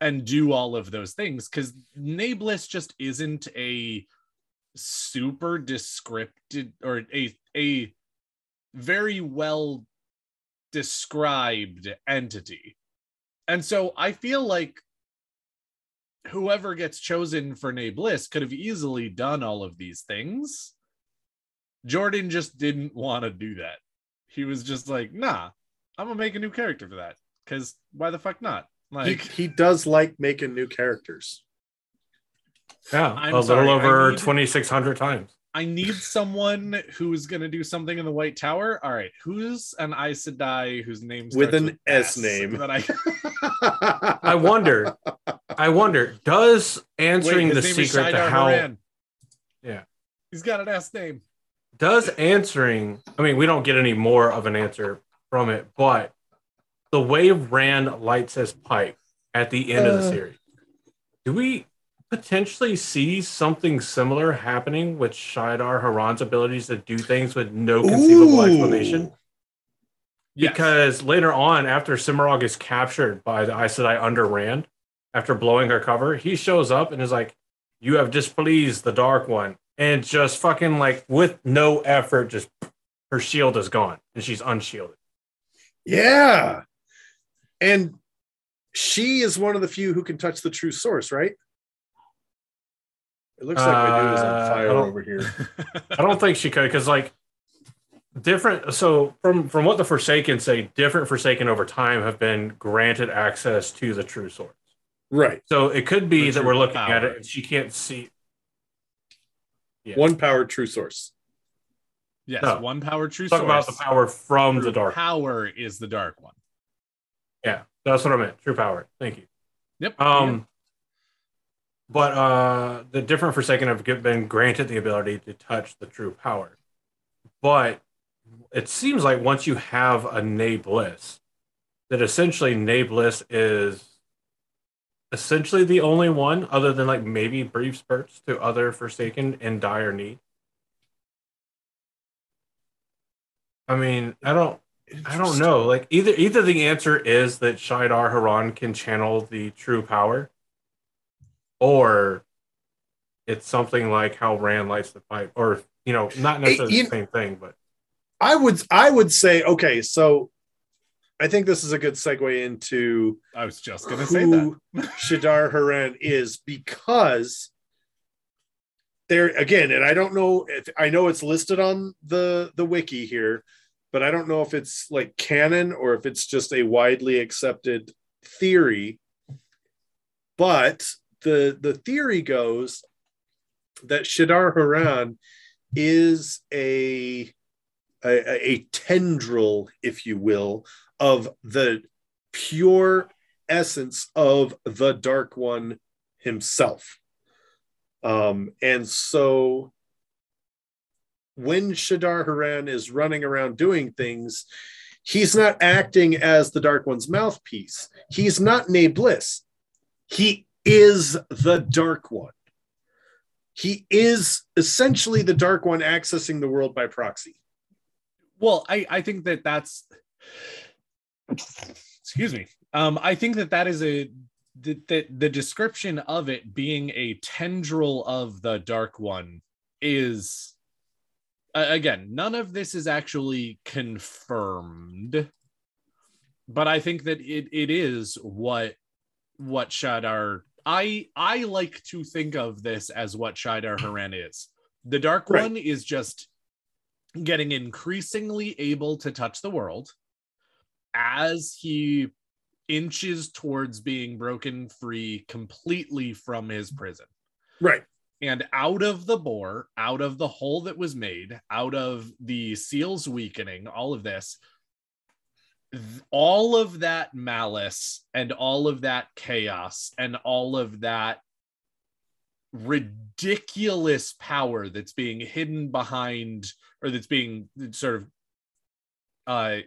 and do all of those things because Nae'blis just isn't a super descripted or a a very well described entity. And so I feel like whoever gets chosen for Nae'blis could have easily done all of these things. Jordan just didn't want to do that. He was just like, nah, I'm gonna make a new character for that. Cause why the fuck not? He, Like he does like making new characters. Yeah, I'm a sorry, little I over twenty six hundred times. I need someone who's gonna do something in the White Tower. All right, who's an Aes Sedai whose name With starts an S name. That I I wonder, I wonder, does answering Wait, the his name is secret to how Haran. Yeah. he's got an S name. does answering i mean we don't get any more of an answer from it but the way rand lights his pipe at the end of the Uh. series do we potentially see something similar happening with Shaidar Haran's abilities to do things with no conceivable Ooh. explanation Yes. because later on after Semirhage is captured by the Aes Sedai under Rand after blowing her cover he shows up and is like you have displeased the dark one and just fucking like with no effort just her shield is gone and she's unshielded Yeah. And she is one of the few who can touch the true source, right? It looks like my dude is Uh, on fire don't- over here. i don't think she could because like different so from from what the forsaken say different forsaken over time have been granted access to the true source Right. so it could be The that we're looking power. at it and she can't see Yeah. One power true source. yes, No. one power true source. talk source. about the power from True the dark Power is the dark one. Yeah, that's what I meant. True power. Thank you. Yep. Um, but uh, the different Forsaken have been granted the ability to touch the true power. But it seems like once you have a Nae'blis, that essentially Nae'blis is essentially the only one, other than like maybe brief spurts to other Forsaken in dire need. I mean, I don't. I don't know. Like either either the answer is that Shaidar Haran can channel the true power, or it's something like how Rand lights the pipe, or you know, not necessarily you- the same thing, but I would I would say, okay, so I think this is a good segue into I was just gonna say that. who Shaidar Haran is because there again, and I don't know if I know it's listed on the the wiki here, but I don't know if it's like canon or if it's just a widely accepted theory. But the the theory goes that Shaidar Haran is a a, a tendril, if you will, of the pure essence of the Dark One himself. Um, and so when Shaidar Haran is running around doing things, he's not acting as the Dark One's mouthpiece. He's not Nae'blis. He is the Dark One. He is essentially the Dark One accessing the world by proxy. Well, I I think that that's excuse me. Um, I think that that is a the, the the description of it being a tendril of the dark one is uh, again none of this is actually confirmed but i think that it, it is what what shaidar i i like to think of this as what shaidar haran is the dark Right. one is just getting increasingly able to touch the world as he inches towards being broken free completely from his prison. Right. And out of the bore, out of the hole that was made, out of the seals weakening, all of this, th- all of that malice and all of that chaos and all of that ridiculous power that's being hidden behind or that's being sort of uh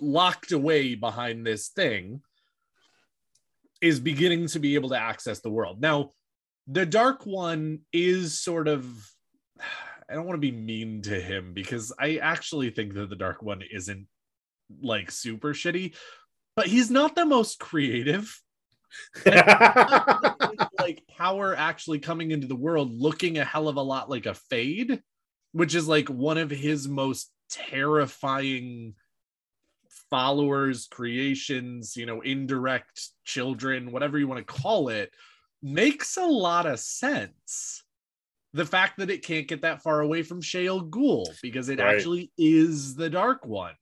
locked away behind this thing is beginning to be able to access the world. Now, the dark one is sort of I don't want to be mean to him because I actually think that the dark one isn't like super shitty, but he's not the most creative. like power actually coming into the world looking a hell of a lot like a fade, which is like one of his most terrifying followers, creations, you know, indirect children, whatever you want to call it, makes a lot of sense. The fact that it can't get that far away from Shayol Ghul because it Right. actually is the Dark One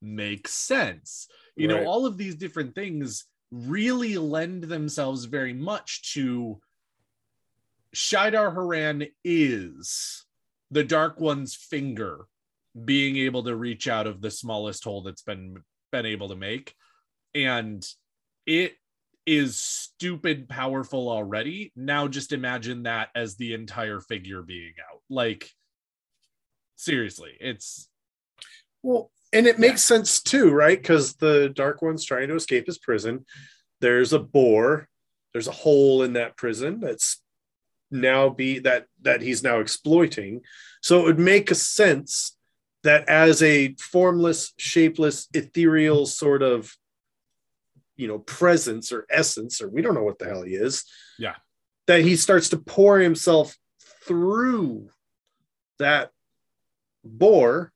makes sense. You know, all of these different things really lend themselves very much to Shaidar Haran is the Dark One's finger being able to reach out of the smallest hole that's been been able to make and it is stupid powerful already now just imagine that as the entire figure being out like seriously it's Well, and it makes sense too, right? Because the Dark One's trying to escape his prison. There's a bore. There's a hole in that prison that's now be that that he's now exploiting. So it would make a sense that as a formless, shapeless, ethereal sort of you know presence or essence, or we don't know what the hell he is. Yeah. That he starts to pour himself through that bore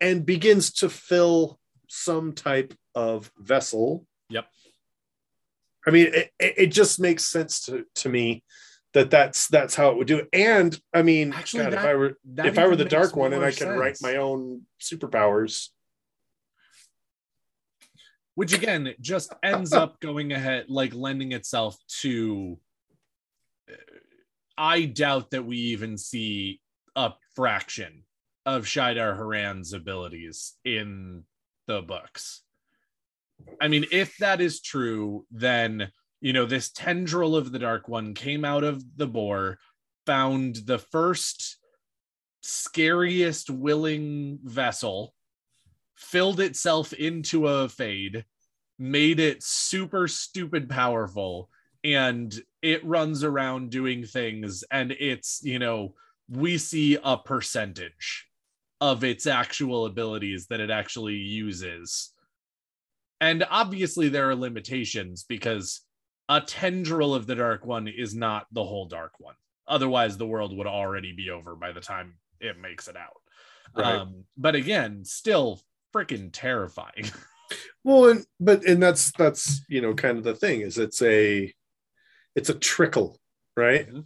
and begins to fill some type of vessel. Yep. I mean, it, it just makes sense to, to me that that's that's how it would do it. And I mean, Actually, God, if I were if I were the dark one and I could write my own superpowers, which again just ends up going ahead like lending itself to uh, i doubt that we even see a fraction of Shaidar Haran's abilities in the books. I mean, if that is true, then you know this tendril of the Dark One came out of the boar, found the first scariest willing vessel, filled itself into a fade, made it super stupid powerful, and it runs around doing things, and it's you know we see a percentage of its actual abilities that it actually uses. And obviously, there are limitations because a tendril of the Dark One is not the whole Dark One. Otherwise, the world would already be over by the time it makes it out. Right. Um, but again, still freaking terrifying. well, and but and that's that's you know kind of the thing is it's a it's a trickle, right? Mhm.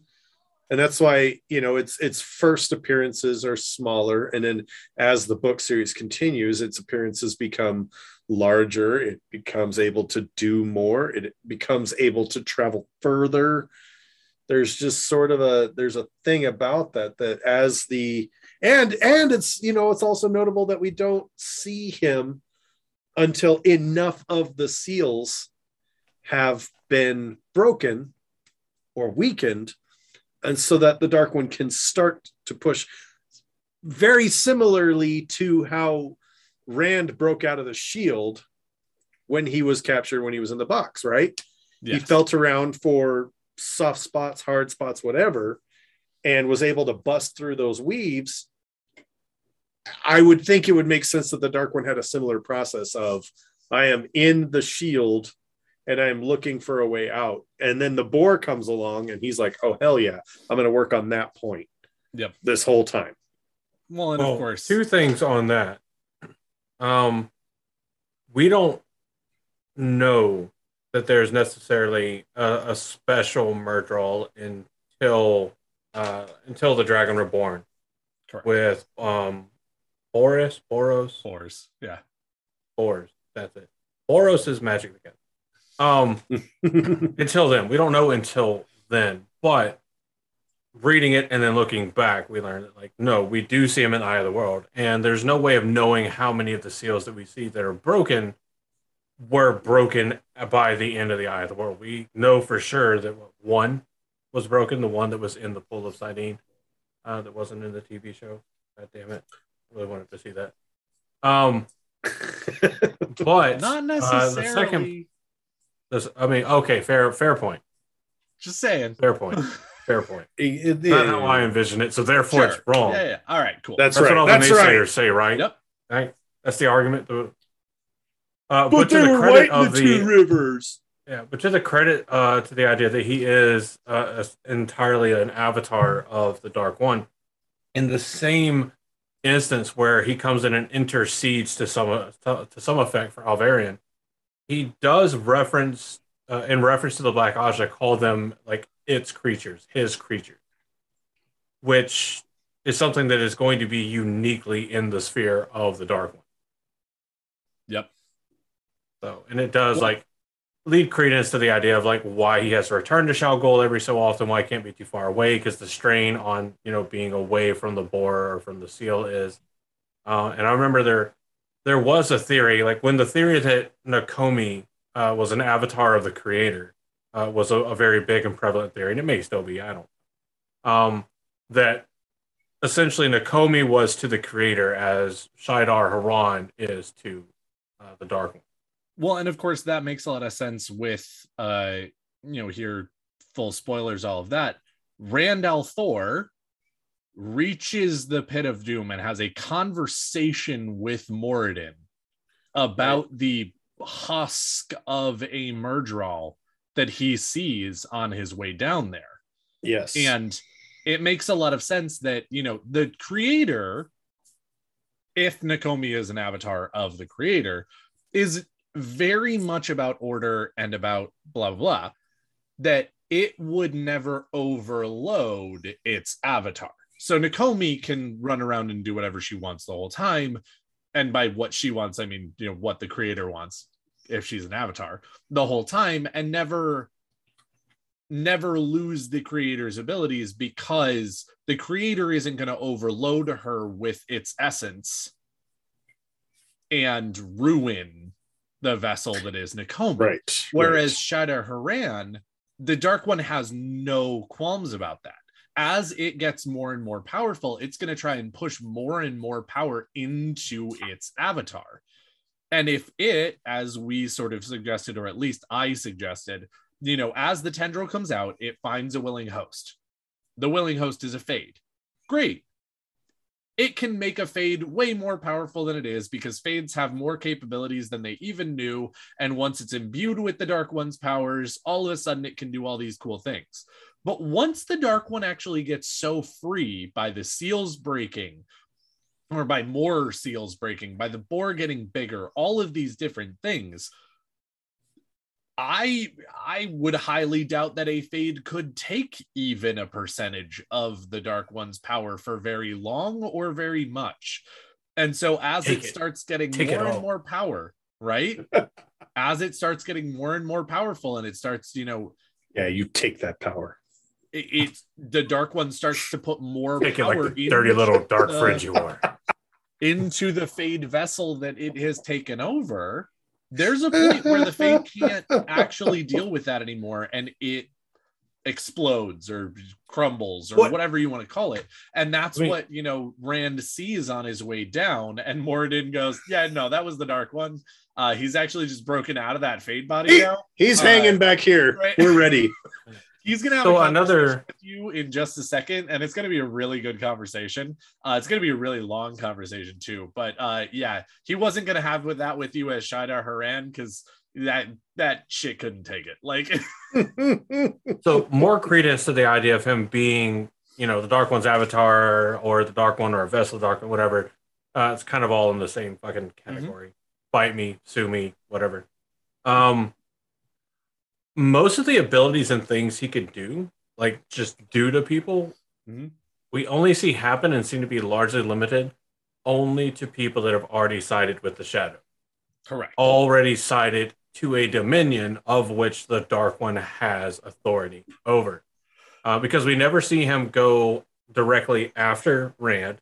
And that's why you know its its first appearances are smaller, and then as the book series continues, its appearances become larger. It becomes able to do more. It becomes able to travel further. There's just sort of a there's a thing about that that as the and and it's you know it's also notable that we don't see him until enough of the seals have been broken or weakened and so that the dark one can start to push. Very similarly to how rand broke out of the shield when he was captured when he was in the box right? He felt around for soft spots hard spots whatever and was able to bust through those weaves i would think it would make sense that the dark one had a similar process of i am in the shield and i'm looking for a way out and then the boar comes along and he's like oh hell yeah i'm going to work on that point Yep. this whole time well, and Well, of course, two things on that. Um, we don't know that there's necessarily a, a special Myrddraal until uh, until the Dragon Reborn Correct. with um, Boris, Boros, Fours. Yeah. Boros. That's it. Boros is magic again. Um, until then, we don't know until then, but reading it and then looking back, we learned that like no, we do see him in Eye of the World, and there's no way of knowing how many of the seals that we see that are broken were broken by the end of the Eye of the World. We know for sure that one was broken, the one that was in the pool of saidin, uh, that wasn't in the TV show. God damn it! Really wanted to see that. Um, but Not uh, necessarily. the second, this, I mean, okay, fair, fair point, Just saying. fair point, fair point. It- it- Not how I envision it, so therefore it's wrong. Yeah, yeah. All right, cool. That's, That's right. what all That's the right. naysayers say, right? Yep. Right? That's the argument. The, uh, But, to they the were credit right in of the, the two rivers. yeah, but to the credit uh, to the idea that he is uh, entirely an avatar of the Dark One, in the same instance where he comes in and intercedes to some to, to some effect for Alviarin, he does reference uh, in reference to the Black Ajah call them like its creatures, his creatures, which is something that is going to be uniquely in the sphere of the Dark One. Yep. So, and it does Well- like lead credence to the idea of like why he has to return to Shayol Ghul every so often, why he can't be too far away, because the strain on you know being away from the boar or from the seal is. Uh, and I remember there there was a theory, like when the theory that Nakomi uh, was an avatar of the creator uh, was a, a very big and prevalent theory, and it may still be, I don't. Um, that essentially Nakomi was to the creator as Shaidar Haran is to uh, the Dark One. Well, and of course that makes a lot of sense with uh, you know, here full spoilers, all of that. Rand al'Thor reaches the pit of doom and has a conversation with Moridin about the husk of a Myrddraal that he sees on his way down there. Yes. And it makes a lot of sense that, you know, the creator, if Nakomi is an avatar of the creator, is very much about order and about blah, blah, blah, that it would never overload its avatar. So Nakomi can run around and do whatever she wants the whole time. And by what she wants, I mean, you know, what the creator wants if she's an avatar the whole time and never never lose the creator's abilities because the creator isn't going to overload her with its essence and ruin the vessel that is Nakomi. right. Whereas right. Shaidar Haran, the Dark One has no qualms about that. As it gets more and more powerful, it's going to try and push more and more power into its avatar. And if it, as we sort of suggested, or at least I suggested, you know, as the tendril comes out, it finds a willing host. The willing host is a fade. Great. It can make a fade way more powerful than it is because fades have more capabilities than they even knew. And once it's imbued with the Dark One's powers, all of a sudden it can do all these cool things. But once the Dark One actually gets so free by the seals breaking, or by more seals breaking, by the boar getting bigger, all of these different things, I I would highly doubt that a fade could take even a percentage of the Dark One's power for very long or very much. And so as it, it. starts getting Take more and more power, right? as it starts getting more and more powerful and it starts, you know, yeah, you take that power. it, it's the Dark One starts to put more Take it power like the dirty little dark uh, fridge you are. into the Fade vessel that it has taken over, there's a point where the Fade can't actually deal with that anymore and it explodes or crumbles or What- whatever you want to call it. And that's I mean- what, you know, Rand sees on his way down. And Moridin goes, Yeah, no, that was the Dark One. Uh, he's actually just broken out of that Fade body He- now. He's Uh, hanging back here. right. We're ready. He's gonna have So another- with you in just a second, and it's gonna be a really good conversation. Uh, it's gonna be a really long conversation too. But uh, yeah, he wasn't gonna have with that with you as Shaidar Haran because that that shit couldn't take it. Like, So more credence to the idea of him being, you know, the Dark One's avatar or the Dark One or a vessel Dark One, whatever. Uh, it's kind of all in the same fucking category. Bite me, sue me, whatever. Um, most of the abilities and things he could do, like just do to people, Mhm. we only see happen and seem to be largely limited only to people that have already sided with the shadow correct. already sided to a dominion of which the Dark One has authority over. uh, because we never see him go directly after Rand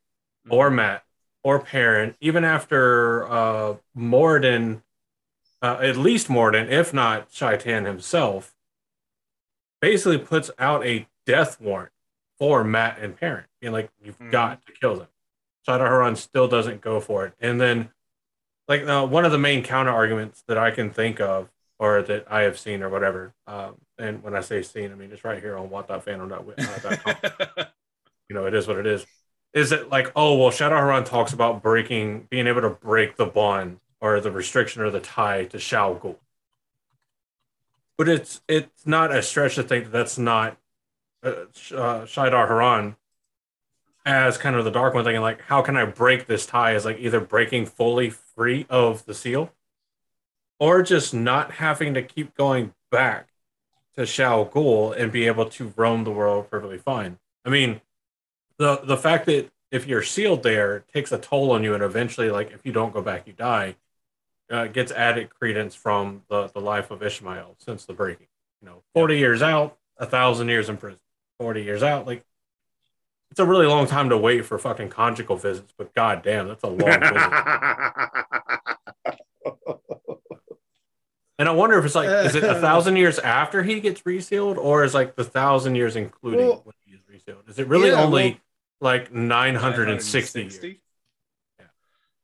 or Mat or Perrin, even after uh, Moridin, uh, at least Moridin, if not Shaitan himself, basically puts out a death warrant for Mat and Perrin, being like, "You've Mhm. got to kill them." Haran still doesn't go for it, and then like uh, one of the main counter arguments that I can think of, or that I have seen, or whatever, um, and when I say seen, I mean it's right here on wot.fandom.com. you know, it is what it is. Is it like, oh well, Shaidar Haran talks about breaking, being able to break the bond or the restriction or the tie to Shayol Ghul. But it's it's not a stretch to think that that's not uh, uh, Shaidar Haran as kind of the dark one thinking like, how can I break this tie? Is like either breaking fully free of the seal, or just not having to keep going back to Shayol Ghul and be able to roam the world perfectly fine. I mean, the the fact that if you're sealed there takes a toll on you, and eventually, like if you don't go back, you die. Uh, gets added credence from the the life of Ishamael since the breaking. You know, forty years out, a thousand years in prison. Forty years out, like it's a really long time to wait for fucking conjugal visits. But goddamn, that's a long visit. And I wonder if it's like, is it a thousand years after he gets resealed, or is like the thousand years including Well, when he is resealed? Is it really yeah, only like 960 years?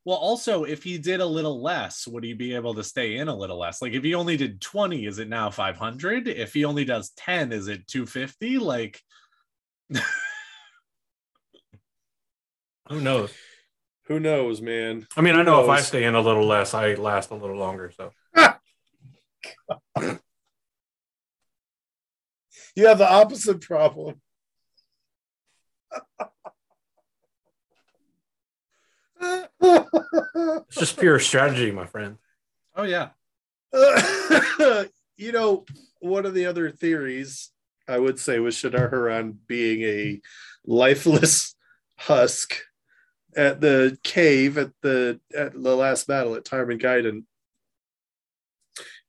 960? Well, also, if he did a little less, would he be able to stay in a little less? Like, if he only did 20, is it now 500? If he only does 10, is it 250? Like, Who knows? Who knows, man? I mean, I Who know if I stay in a little less, I last a little longer. So You have the opposite problem. It's just pure strategy, my friend. oh, yeah. you know, one of the other theories I would say was Shaidar Haran being a lifeless husk at the cave at the at the last battle at Tarmon Gai'don.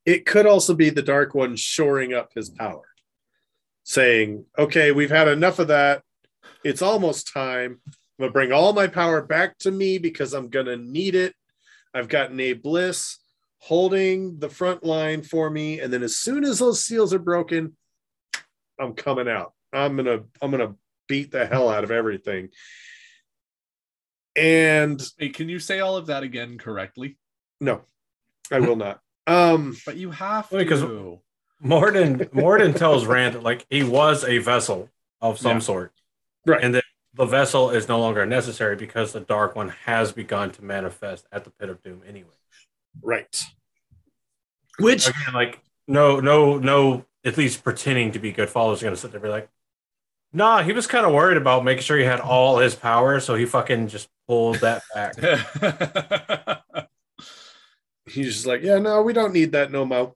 It could also be the Dark One shoring up his power, saying, "Okay, we've had enough of that. It's almost time. I'm gonna bring all my power back to me because I'm gonna need it. I've got Nae'blis holding the front line for me, and then as soon as those seals are broken, I'm coming out. I'm gonna I'm gonna beat the hell out of everything." And Wait, can you say all of that again correctly? no, I will not. Um, But you have Wait, 'cause- to. Moridin Moridin tells Rand that like he was a vessel of some Yeah. sort, Right. And that the vessel is no longer necessary because the Dark One has begun to manifest at the Pit of Doom anyway. right. Which Again, like no, no, no. At least pretending to be good followers are gonna sit there and be like, nah. He was kind of worried about making sure he had all his power, so he fucking just pulled that back. he's just like, yeah, no, we don't need that no mo.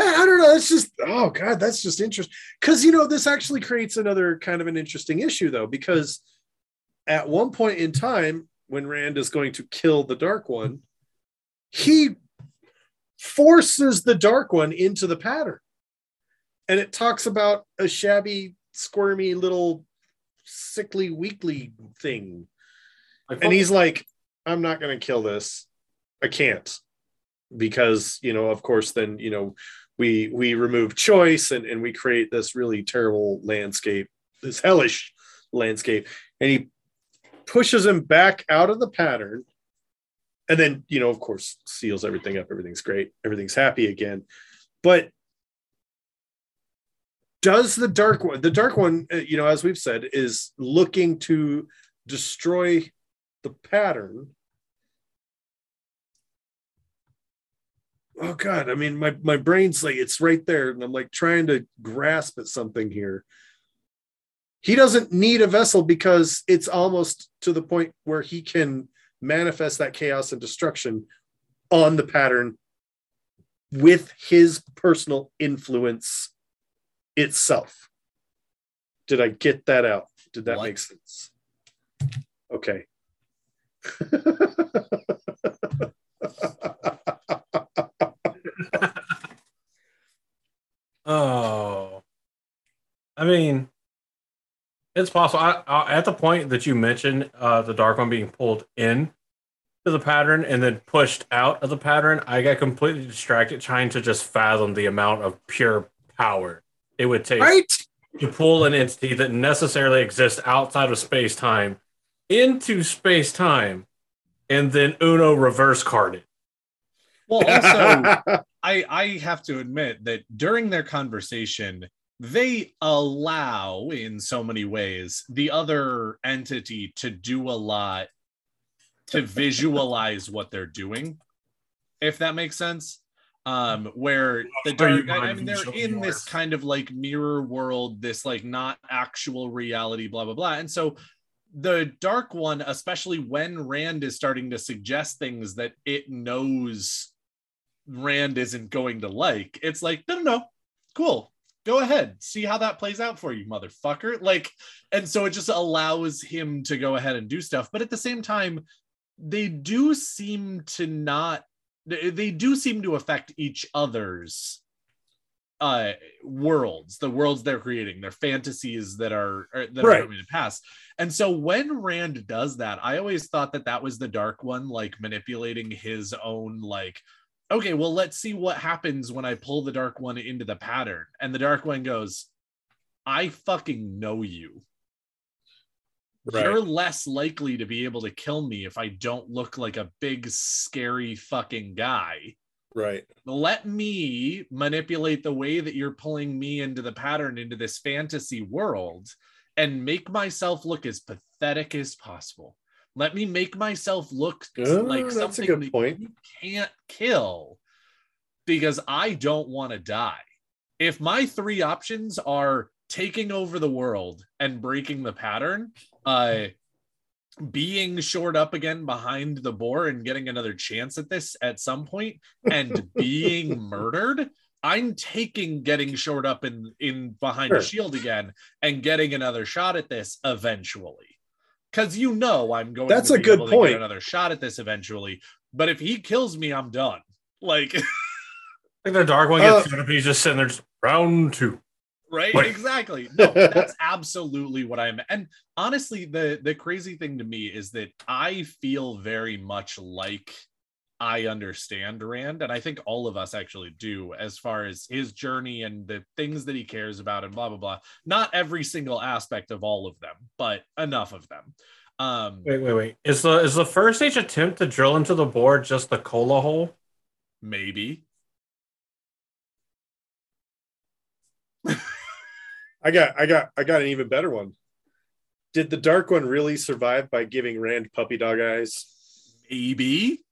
I don't know. It's just, oh God, that's just interesting. Because, you know, this actually creates another kind of an interesting issue, though, because at one point in time, when Rand is going to kill the Dark One, he forces the Dark One into the pattern. And it talks about a shabby, squirmy little sickly, weakly thing. And he's like, I'm not going to kill this. I can't. Because, you know, of course, then, you know, we we remove choice and, and we create this really terrible landscape, this hellish landscape. And he pushes him back out of the pattern. And then, you know, of course, seals everything up. Everything's great. Everything's happy again. But does the dark one, the dark one, uh, you know, as we've said, is looking to destroy the pattern. Oh God, I mean, my, my brain's like, it's right there. And I'm like trying to grasp at something here. He doesn't need a vessel because it's almost to the point where he can manifest that chaos and destruction on the pattern with his personal influence itself. Did I get that out? Did that What? make sense? Okay. oh, I mean, it's possible. I, I, at the point that you mentioned uh, the dark one being pulled in to the pattern and then pushed out of the pattern, I got completely distracted trying to just fathom the amount of pure power it would take Right? to pull an entity that necessarily exists outside of space time into space time and then Uno reverse card it. Well, also, I I have to admit that during their conversation, they allow in so many ways the other entity to do a lot to visualize what they're doing, if that makes sense. Um, where the dark, I, I mean, they're in this kind of like mirror world, this like not actual reality, blah blah blah, and so the dark one, especially when Rand is starting to suggest things that it knows Rand isn't going to like, it's like, no, no, no, cool. Go ahead, see how that plays out for you, motherfucker. Like, and so it just allows him to go ahead and do stuff. But at the same time, they do seem to not, they do seem to affect each other's uh worlds the worlds they're creating their fantasies that are are- that Right. are coming to pass and so when Rand does that, I always thought that that was the dark one, like manipulating his own, like, okay, well, let's see what happens when I pull the dark one into the pattern. And the dark one goes, I fucking know you. You're less likely to be able to kill me if I don't look like a big, scary fucking guy. Right. Let me manipulate the way that you're pulling me into the pattern, into this fantasy world, and make myself look as pathetic as possible. Let me make myself look Oh, like that's a something good that point. you can't kill because I don't want to die. If my three options are taking over the world and breaking the pattern, uh, being shored up again behind the Bore and getting another chance at this at some point, and being murdered, I'm taking getting shored up in in behind a shield again and getting another shot at this eventually. Because you know I'm going. That's to a be good able point. another shot at this eventually. But if he kills me, I'm done. Like Like the dark one gets Uh, shot he's just sitting there, just round two. right Right. exactly no that's absolutely what i'm and honestly the the crazy thing to me is that i feel very much like i understand rand and i think all of us actually do as far as his journey and the things that he cares about and blah blah blah not every single aspect of all of them but enough of them um Wait, wait, wait. Is the is the first stage attempt to drill into the board just the cola hole? maybe I got I got I got an even better one. Did the dark one really survive by giving Rand puppy dog eyes? maybe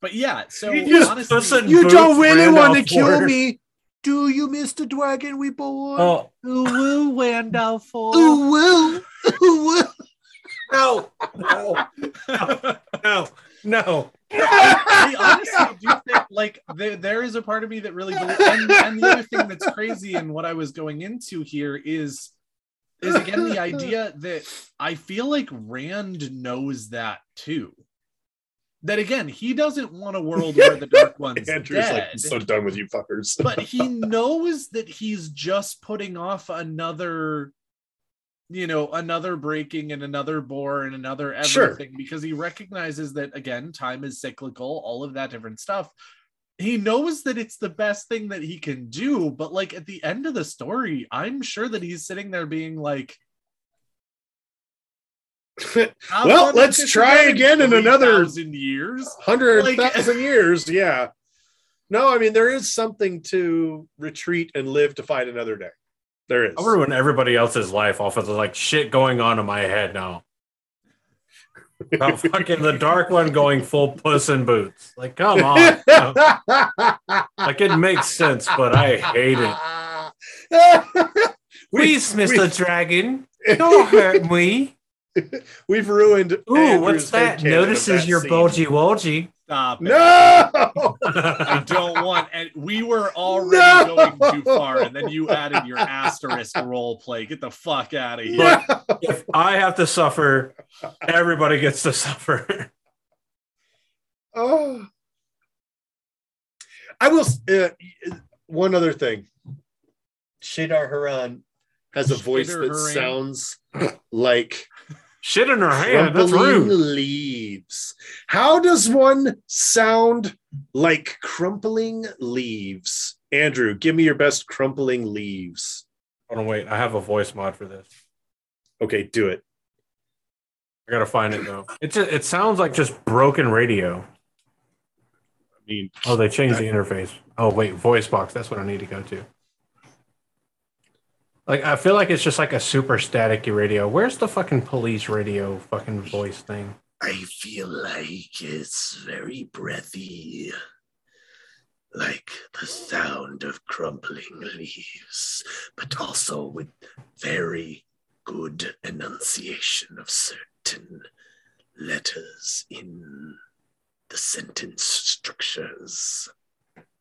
but yeah so You honestly You don't really want to kill board. me, do you, Mr. Dragon Reborn? Oh Ooh, woo, Wandowful. Ooh, woo. Ooh, woo. no, no, no, no. I honestly do think like there, there is a part of me that really believes, and, and the other thing that's crazy and what I was going into here is is again the idea that I feel like Rand knows that too. That again, he doesn't want a world where the Dark One's Andrew's dead, like, I'm so done with you fuckers. but he knows that he's just putting off another you know another breaking and another bore and another Sure. everything because he recognizes that again time is cyclical all of that different stuff he knows that it's the best thing that he can do but like at the end of the story i'm sure that he's sitting there being like Well, let's try again in another- 3,000 years hundred Like- thousand years. Yeah. No, I mean there is something to retreat and live to fight another day. There is. I'll ruin everybody else's life off of the like shit going on in my head now. About fucking the dark one going full puss in boots. Like, come on. Like it makes sense, but I hate it. Please, Mr. Dragon, don't hurt me. We've ruined. Ooh, Andrew's what's that? Notices that your bulgy wolgy. Stop it. No. I don't want, and we were already No! going too far, and then you added your asterisk role play. Get the fuck out of here. Look, if I have to suffer, everybody gets to suffer. Oh. I will. Uh, one other thing. Shaidar Haran has a voice Shaidar that Haran. sounds like Shit in her hand. That's crumpling rude. leaves. How does one sound like crumpling leaves? Andrew, give me your best crumpling leaves. Hold on, wait. I have a voice mod for this. Okay, do it. I gotta find it though. It's a, it sounds like just broken radio. I mean, Oh, they changed the interface. Oh wait, voice box. That's what I need to go to. Like I feel like it's just like a super staticky radio. Where's the fucking police radio fucking voice thing? I feel like it's very breathy, like the sound of crumpling leaves, but also with very good enunciation of certain letters in the sentence structures.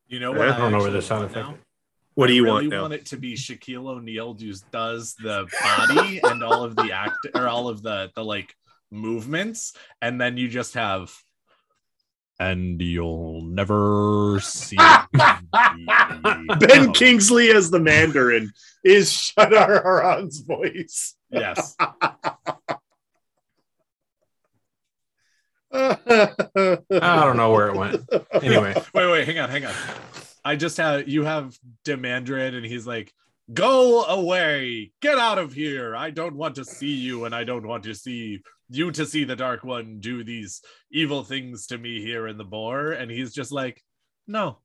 You know what? I what? don't know where actually the sound want effect. Now? is. What do I you really want now? Want it to be Shaquille O'Neal does does the body and all of the act or all of the the like movements, and then you just have. And you'll never see Ben out." Kingsley as the Mandarin is Shaidar Haran's voice. Yes. I don't know where it went. Anyway, Wait, wait, hang on, hang on. I just have you have Demandred, and he's like, "Go away, get out of here. I don't want to see you, and I don't want to see you to see the Dark One do these evil things to me here in the Bore." And he's just like, "No,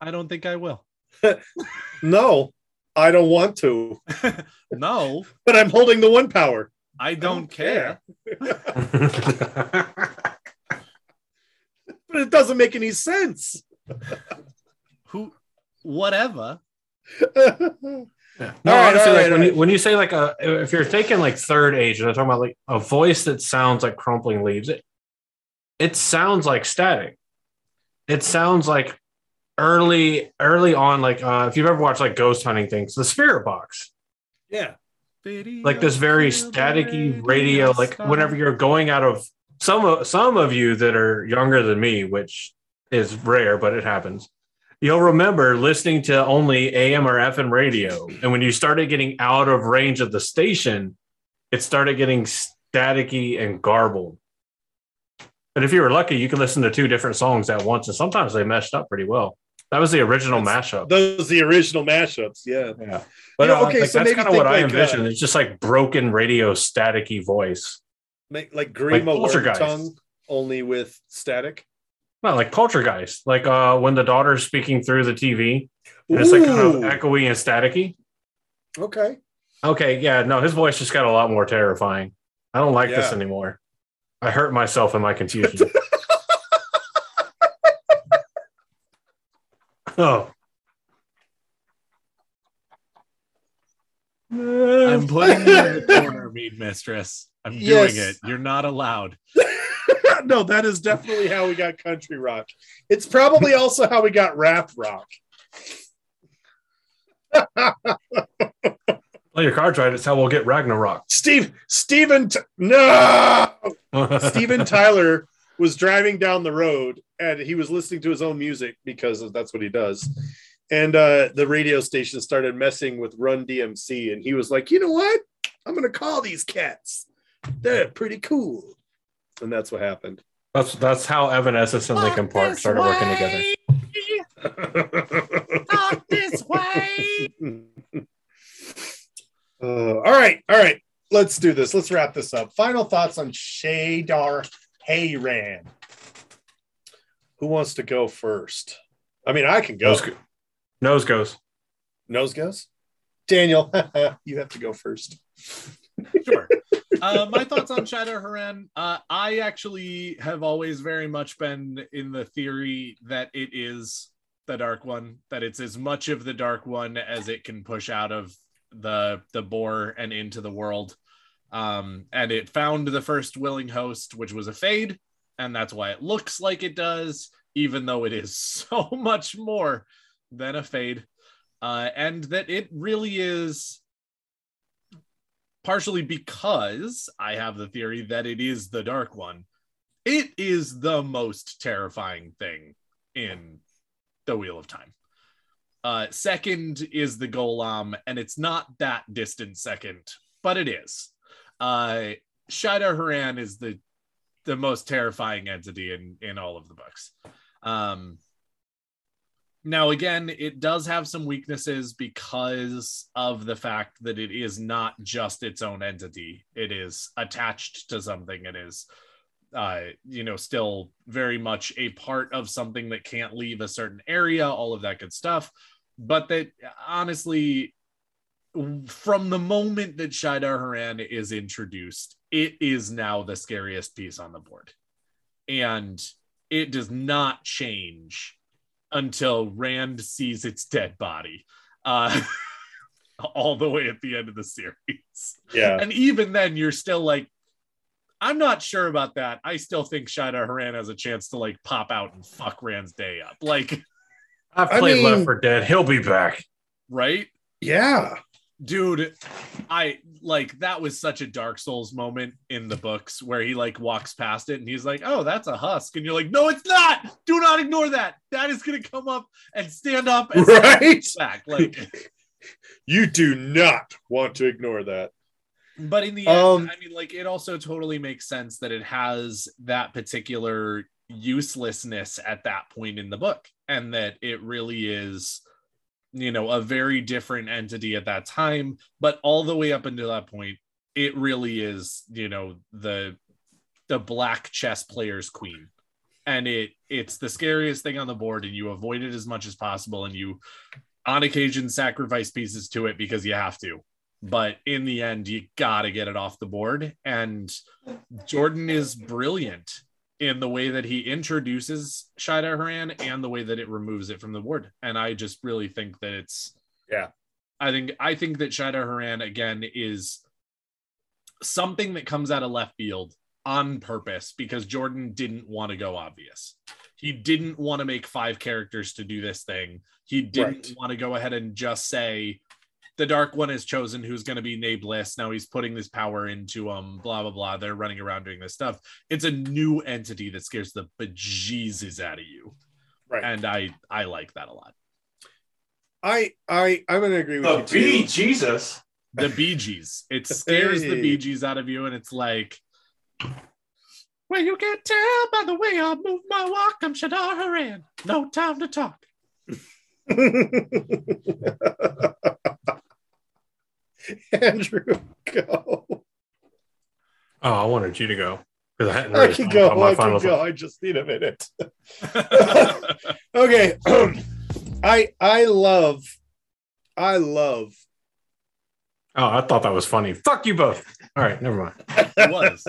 I don't think I will. no, I don't want to, no, but I'm holding the one power. I don't, care. But it doesn't make any sense. Who, whatever." Yeah. No, All right, honestly, all like right, when all you when you say like a if you're taking like third age and I'm talking about like a voice that sounds like crumpling leaves, it it sounds like static. It sounds like early early on, like uh if you've ever watched like ghost hunting things, the spirit box. Yeah. Like this very staticky radio, like whenever you're going out of some of some of you that are younger than me, which is rare, but it happens. You'll remember listening to only AM or FM radio. And when you started getting out of range of the station, it started getting staticky and garbled. And if you were lucky, you could listen to two different songs at once. And sometimes they meshed up pretty well. That was the original That's- mashup. Those the original mashups. Yeah. yeah. But You know, uh, okay, like, so that's kind of what think I like, envision. uh, it's just like broken radio staticky voice. Make, like Grima Poltergeist. tongue only with static. Not like poltergeist, like uh when the daughter's speaking through the TV and it's like kind of echoey and staticky. okay. Okay, yeah, no, his voice just got a lot more terrifying. I don't like this anymore. I hurt myself in my confusion. oh. I'm putting you in the corner, mead mistress. I'm doing Yes. it. You're not allowed. no, that is definitely how we got country rock. It's probably also how we got rap rock. Play your cards right. It's how we'll get Ragnarok. Steve, Steven, T- no, Steven Tyler was driving down the road and he was listening to his own music because that's what he does. And uh, the radio station started messing with Run DMC, and he was like, "You know what? I'm gonna call these cats. They're pretty cool." And that's what happened. That's that's how Evanescence and Linkin Park started working together. Not this way. Uh, all right, all right. Let's do this. Let's wrap this up. Final thoughts on Shaidar Haran. Who wants to go first? I mean, I can go. Nose, go- nose goes. Nose goes. Daniel, you have to go first. Sure. Uh, my thoughts on Shaidar Haran. Uh, I actually have always very much been in the theory that it is the Dark One, that it's as much of the Dark One as it can push out of the the Bore and into the world. Um, and it found the first willing host, which was a fade, and that's why it looks like it does, even though it is so much more than a fade. Uh, and that it really is partially because I have the theory that it is the dark one. It is the most terrifying thing in the Wheel of Time. Uh, second is the gholam, and it's not that distant second, but it is. Uh, Shaidar Haran is the the most terrifying entity in in all of the books. Um, now, again, it does have some weaknesses because of the fact that it is not just its own entity. It is attached to something. It is, uh, you know, still very much a part of something that can't leave a certain area, all of that good stuff. But that honestly, from the moment that Shaidar Haran is introduced, it is now the scariest piece on the board. And it does not change until Rand sees its dead body. Uh, all the way at the end of the series. Yeah. And even then, you're still like, I'm not sure about that. I still think Shaidar Haran has a chance to like pop out and fuck Rand's day up. Like, I've I played mean- Left for Dead. He'll be back. right? Yeah. Dude, I like that was such a Dark Souls moment in the books where he like walks past it and he's like, Oh, that's a husk. And you're like, No, it's not. Do not ignore that. That is gonna come up and stand up and Right. back. Like You do not want to ignore that. But in the end, Um, I mean, like, it also totally makes sense that it has that particular uselessness at that point in the book, and that it really is, you know, a very different entity at that time. But all the way up until that point, it really is, you know, the the black chess player's queen, and it it's the scariest thing on the board, and you avoid it as much as possible, and you, on occasion, sacrifice pieces to it because you have to but in the end you gotta get it off the board and jordan is brilliant in the way that he introduces Shaidar Haran and the way that it removes it from the board and i just really think that it's Yeah. i think i think that Shaidar Haran again is something that comes out of left field on purpose because jordan didn't want to go obvious he didn't want to make five characters to do this thing he didn't Right. want to go ahead and just say the dark one has chosen who's going to be nameless now he's putting this power into um blah blah blah they're running around doing this stuff it's a new entity that scares the bejesus out of you Right. and i i like that a lot I I I'm gonna agree with The you. Bee too. Jesus. the bee gees it scares the Hey. bee gees out of you and it's like well you can't tell by the way i move my walk i'm shaidar haran no time to talk Andrew, go. Oh, I wanted you to go because I hadn't I can go. my I can go. I just need a minute. Okay. I I love I love Oh, I thought that was funny. Fuck you both. All right, never mind. it was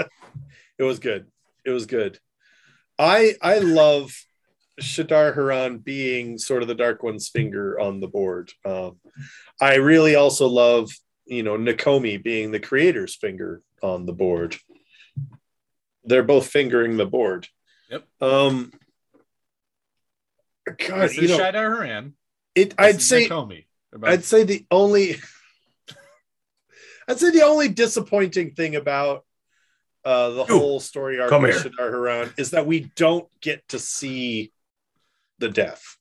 it was good. It was good. I I love Shaidar Haran being sort of the Dark One's finger on the board. Um, I really also love, you know, Nakomi being the creator's finger on the board. They're both fingering the board. Yep. Um, God, this you know, shaidar haran it. This I'd is say Nakomi. I'd say the only I'd say the only disappointing thing about uh, the You, whole story arc of. Shaidar Haran is that we don't get to see the death,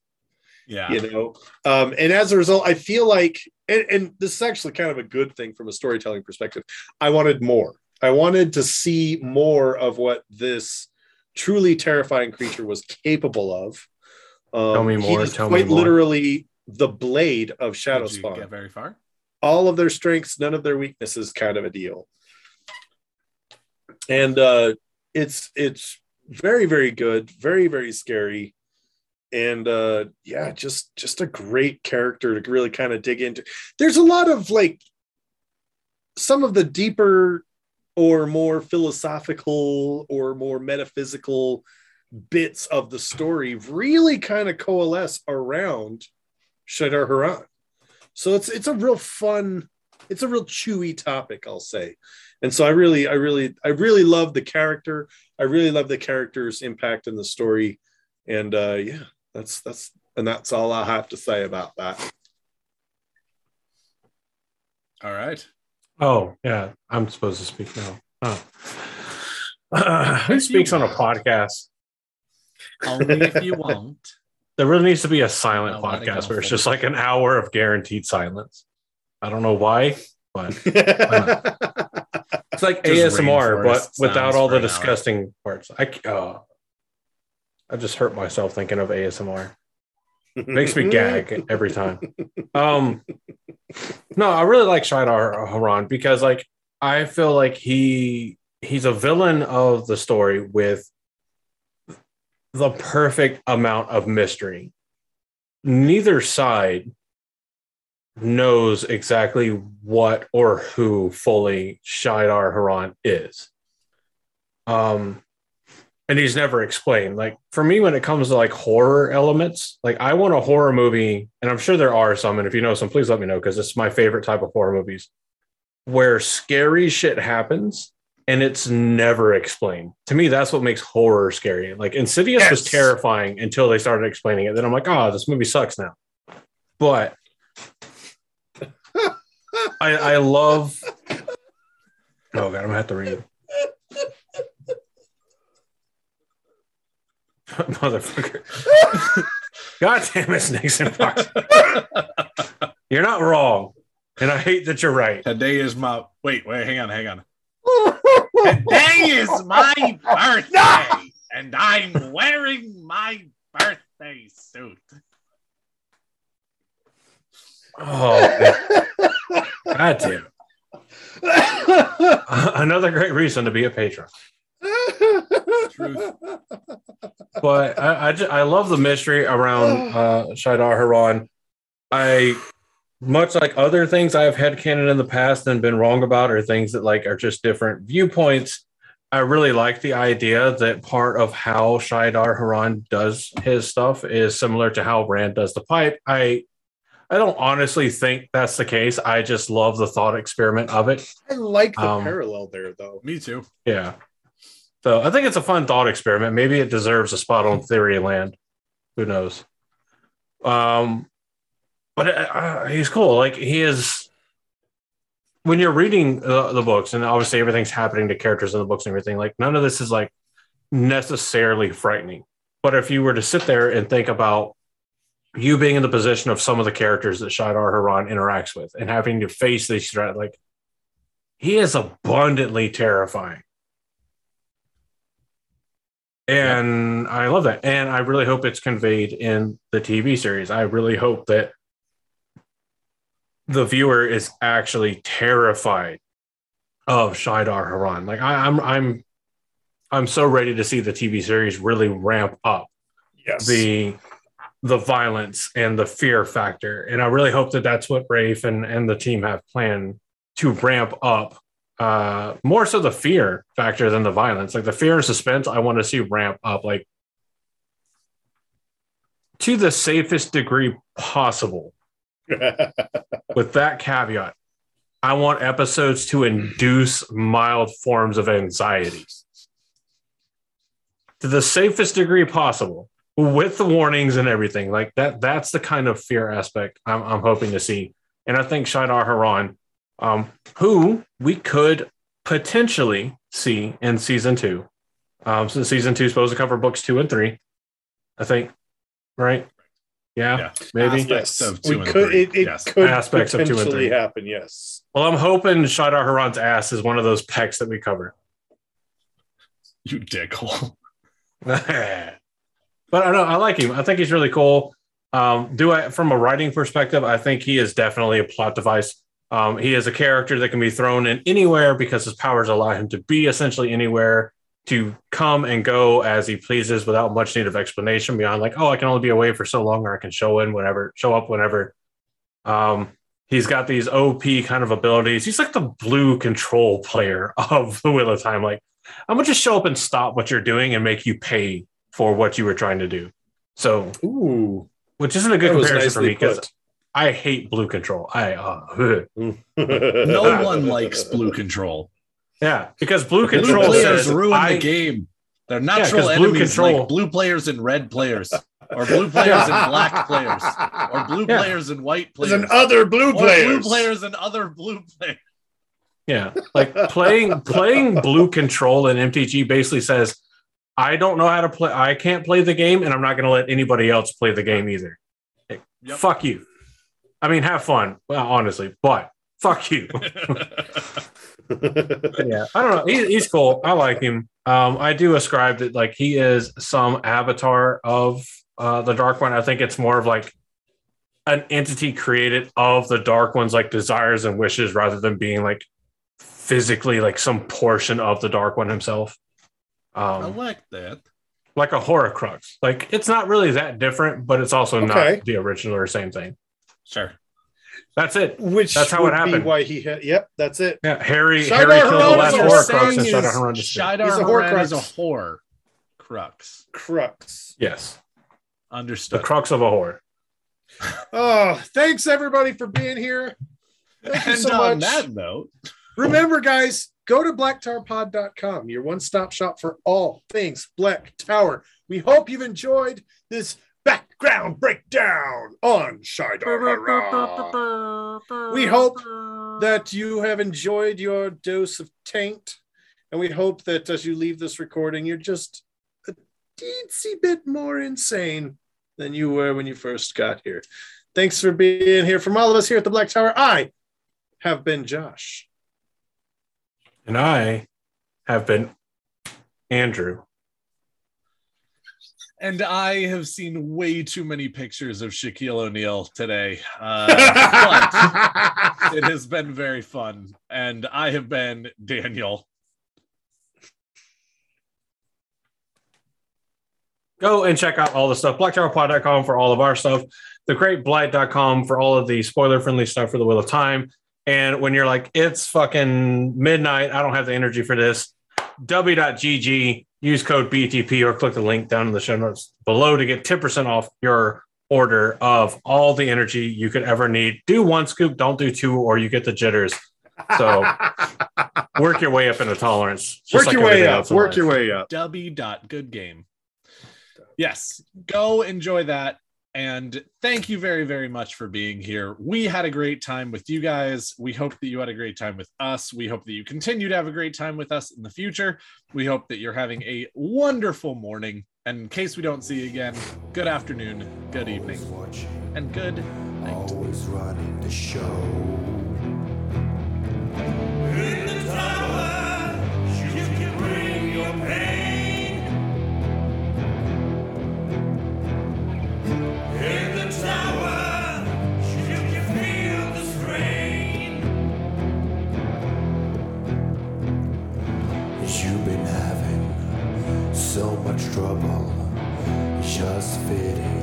yeah you know. Um, and as a result, I feel like, and, and this is actually kind of a good thing from a storytelling perspective. I wanted more. I wanted to see more of what this truly terrifying creature was capable of. Um, Tell me more, tell me more. quite literally the blade of Shadow Did you Spawn get very far all of their strengths, none of their weaknesses kind of a deal. And uh it's it's very, very good, very, very scary. And uh yeah, just just a great character to really kind of dig into. There's a lot of like some of the deeper or more philosophical or more metaphysical bits of the story really kind of coalesce around Shaidar Haran. So it's it's a real fun, it's a real chewy topic, I'll say. And so I really, I really, I really love the character. I really love the character's impact in the story. And uh yeah, that's that's and that's all I have to say about that. all right Oh, yeah. I'm supposed to speak now. Oh. Uh, who speaks on a podcast? only if you won't There really needs to be a silent No, let podcast where it's just like an hour of guaranteed silence. I don't know why, but it's like Just ASMR, but without all the an hour. disgusting parts. I c- uh, I just hurt myself thinking of ASMR. Makes me gag every time. Um, no, I really like Shaidar Haran because like I feel like he he's a villain of the story with the perfect amount of mystery. Neither side knows exactly what or who fully Shaidar Haran is. Um and he's never explained. Like for me, when it comes to like horror elements, like I want a horror movie, and I'm sure there are some, and if you know some, please let me know because it's my favorite type of horror movies where scary shit happens and it's never explained. To me, that's what makes horror scary. Like Insidious was terrifying until they started explaining it. Then I'm like, oh, this movie sucks now. But I, I love. Oh god, I'm gonna have to read. Motherfucker. God damn it, snakes and foxes. You're not wrong. And I hate that you're right. Today is my wait, wait, hang on, hang on. Today is my birthday, and I'm wearing my birthday suit. Oh. God damn. Another great reason to be a patron. Truth. But I, I, ju- I love the mystery around uh, Shaidar Haran. I, much like other things I've had canon in the past and been wrong about, or things that like are just different viewpoints. I really like the idea that part of how Shaidar Haran does his stuff is similar to how Rand does the pipe. I I don't honestly think that's the case. I just love the thought experiment of it. I like the Um, parallel there, though. Me too. Yeah. So I think it's a fun thought experiment. Maybe it deserves a spot on Theory Land. Who knows? Um, but uh, uh, he's cool. Like he is. When you're reading uh, the books, and obviously everything's happening to characters in the books and everything, like none of this is like necessarily frightening. But if you were to sit there and think about you being in the position of some of the characters that Shaidar Haran interacts with and having to face these threats, like he is abundantly terrifying. And I love that. And I really hope it's conveyed in the TV series. I really hope that the viewer is actually terrified of Shaidar Haran. Like I, I'm I'm I'm so ready to see the TV series really ramp up Yes. the the violence and the fear factor and i really hope that that's what rafe and, and the team have planned to ramp up uh more so the fear factor than the violence. Like the fear and suspense i want to see ramp up like to the safest degree possible. With that caveat i want episodes to induce mild forms of anxiety. To the safest degree possible with the warnings and everything. Like that that's the kind of fear aspect i'm, I'm hoping to see. And i think shaidar haran um, who we could potentially see in season two um, so season two is supposed to cover books two and three i think right yeah, Yeah. maybe Aspects yes. of two we and could, three, It, it yes. could Aspects of two and potentially three. happen. Yes. well i'm hoping shaidar haran's ass is one of those pecs that we cover You dickhole. but I know I like him. I think he's really cool. Um, do I from a writing perspective? I think he is definitely a plot device. Um, he is a character that can be thrown in anywhere because his powers allow him to be essentially anywhere to come and go as he pleases without much need of explanation beyond like, oh, I can only be away for so long, or I can show in whenever, show up whenever. Um, he's got these OP kind of abilities. He's like the blue control player of the Wheel of Time. Like, I'm gonna just show up and stop what you're doing and make you pay for what you were trying to do. So, Ooh. which isn't a good comparison for me because I hate blue control. I uh, No one likes blue control. yeah, because blue Blue control players says ruin I, the game. They're natural blue enemies control- like blue players and red players, or blue players and black players, or blue Yeah. players and white players, and other blue or players. blue players and other blue players. Yeah, like playing playing blue control in MTG basically says I don't know how to play. I can't play the game, and I'm not going to let anybody else play the game either. Hey, Yep. Fuck you. I mean, have fun. Well, honestly, but fuck you. yeah, I don't know. He, he's cool. I like him. Um, I do ascribe that like he is some avatar of uh, the Dark One. I think it's more of like an entity created of the Dark One's like desires and wishes, rather than being like physically like some portion of the Dark One himself. I Um, like that. like a Horcrux. Like it's not really that different, but it's also Okay. not the original or same thing. Sure. That's it. Which That's how it would be happened. Why he had? Yep, that's it. Yeah, Harry Shaidar Harry killed the last a Horcrux saying and Shaidar is Haran destroyed. Shaidar He's a Haran is a whore. Crux. Crux. Yes, Understood. the crux of a whore. Oh, thanks everybody for being here. Thank you and so on much. that note, Remember, guys, go to blacktowerpod.com, your one stop shop for all things Black Tower. We hope you've enjoyed this background breakdown on Shaidar We hope that you have enjoyed your dose of taint, and we hope that as you leave this recording, you're just a teensy bit more insane than you were when you first got here. Thanks for being here. From all of us here at the Black Tower, I have been Josh. And I have been Andrew. And I have seen way too many pictures of Shaquille O'Neal today. Uh, but it has been very fun, and I have been Daniel. Go and check out all the stuff. BlackTowerPod.com for all of our stuff. TheGreatBlight.com for all of the spoiler friendly stuff for the Wheel of Time. And when you're like, it's fucking midnight, I don't have the energy for this, w.gg, use code BTP or click the link down in the show notes below to get 10% off your order of all the energy you could ever need. Do one scoop, don't do two, or you get the jitters. So work your way up into tolerance. work like your way up. Work life. your way up. W. dot Good game. Yes, go enjoy that. And thank you very, very much for being here. We had a great time with you guys. We hope that you had a great time with us. We hope that you continue to have a great time with us in the future. We hope that you're having a wonderful morning. And in case we don't see you again, good afternoon, good evening, and good night. Always running the show. Trouble. Just fitting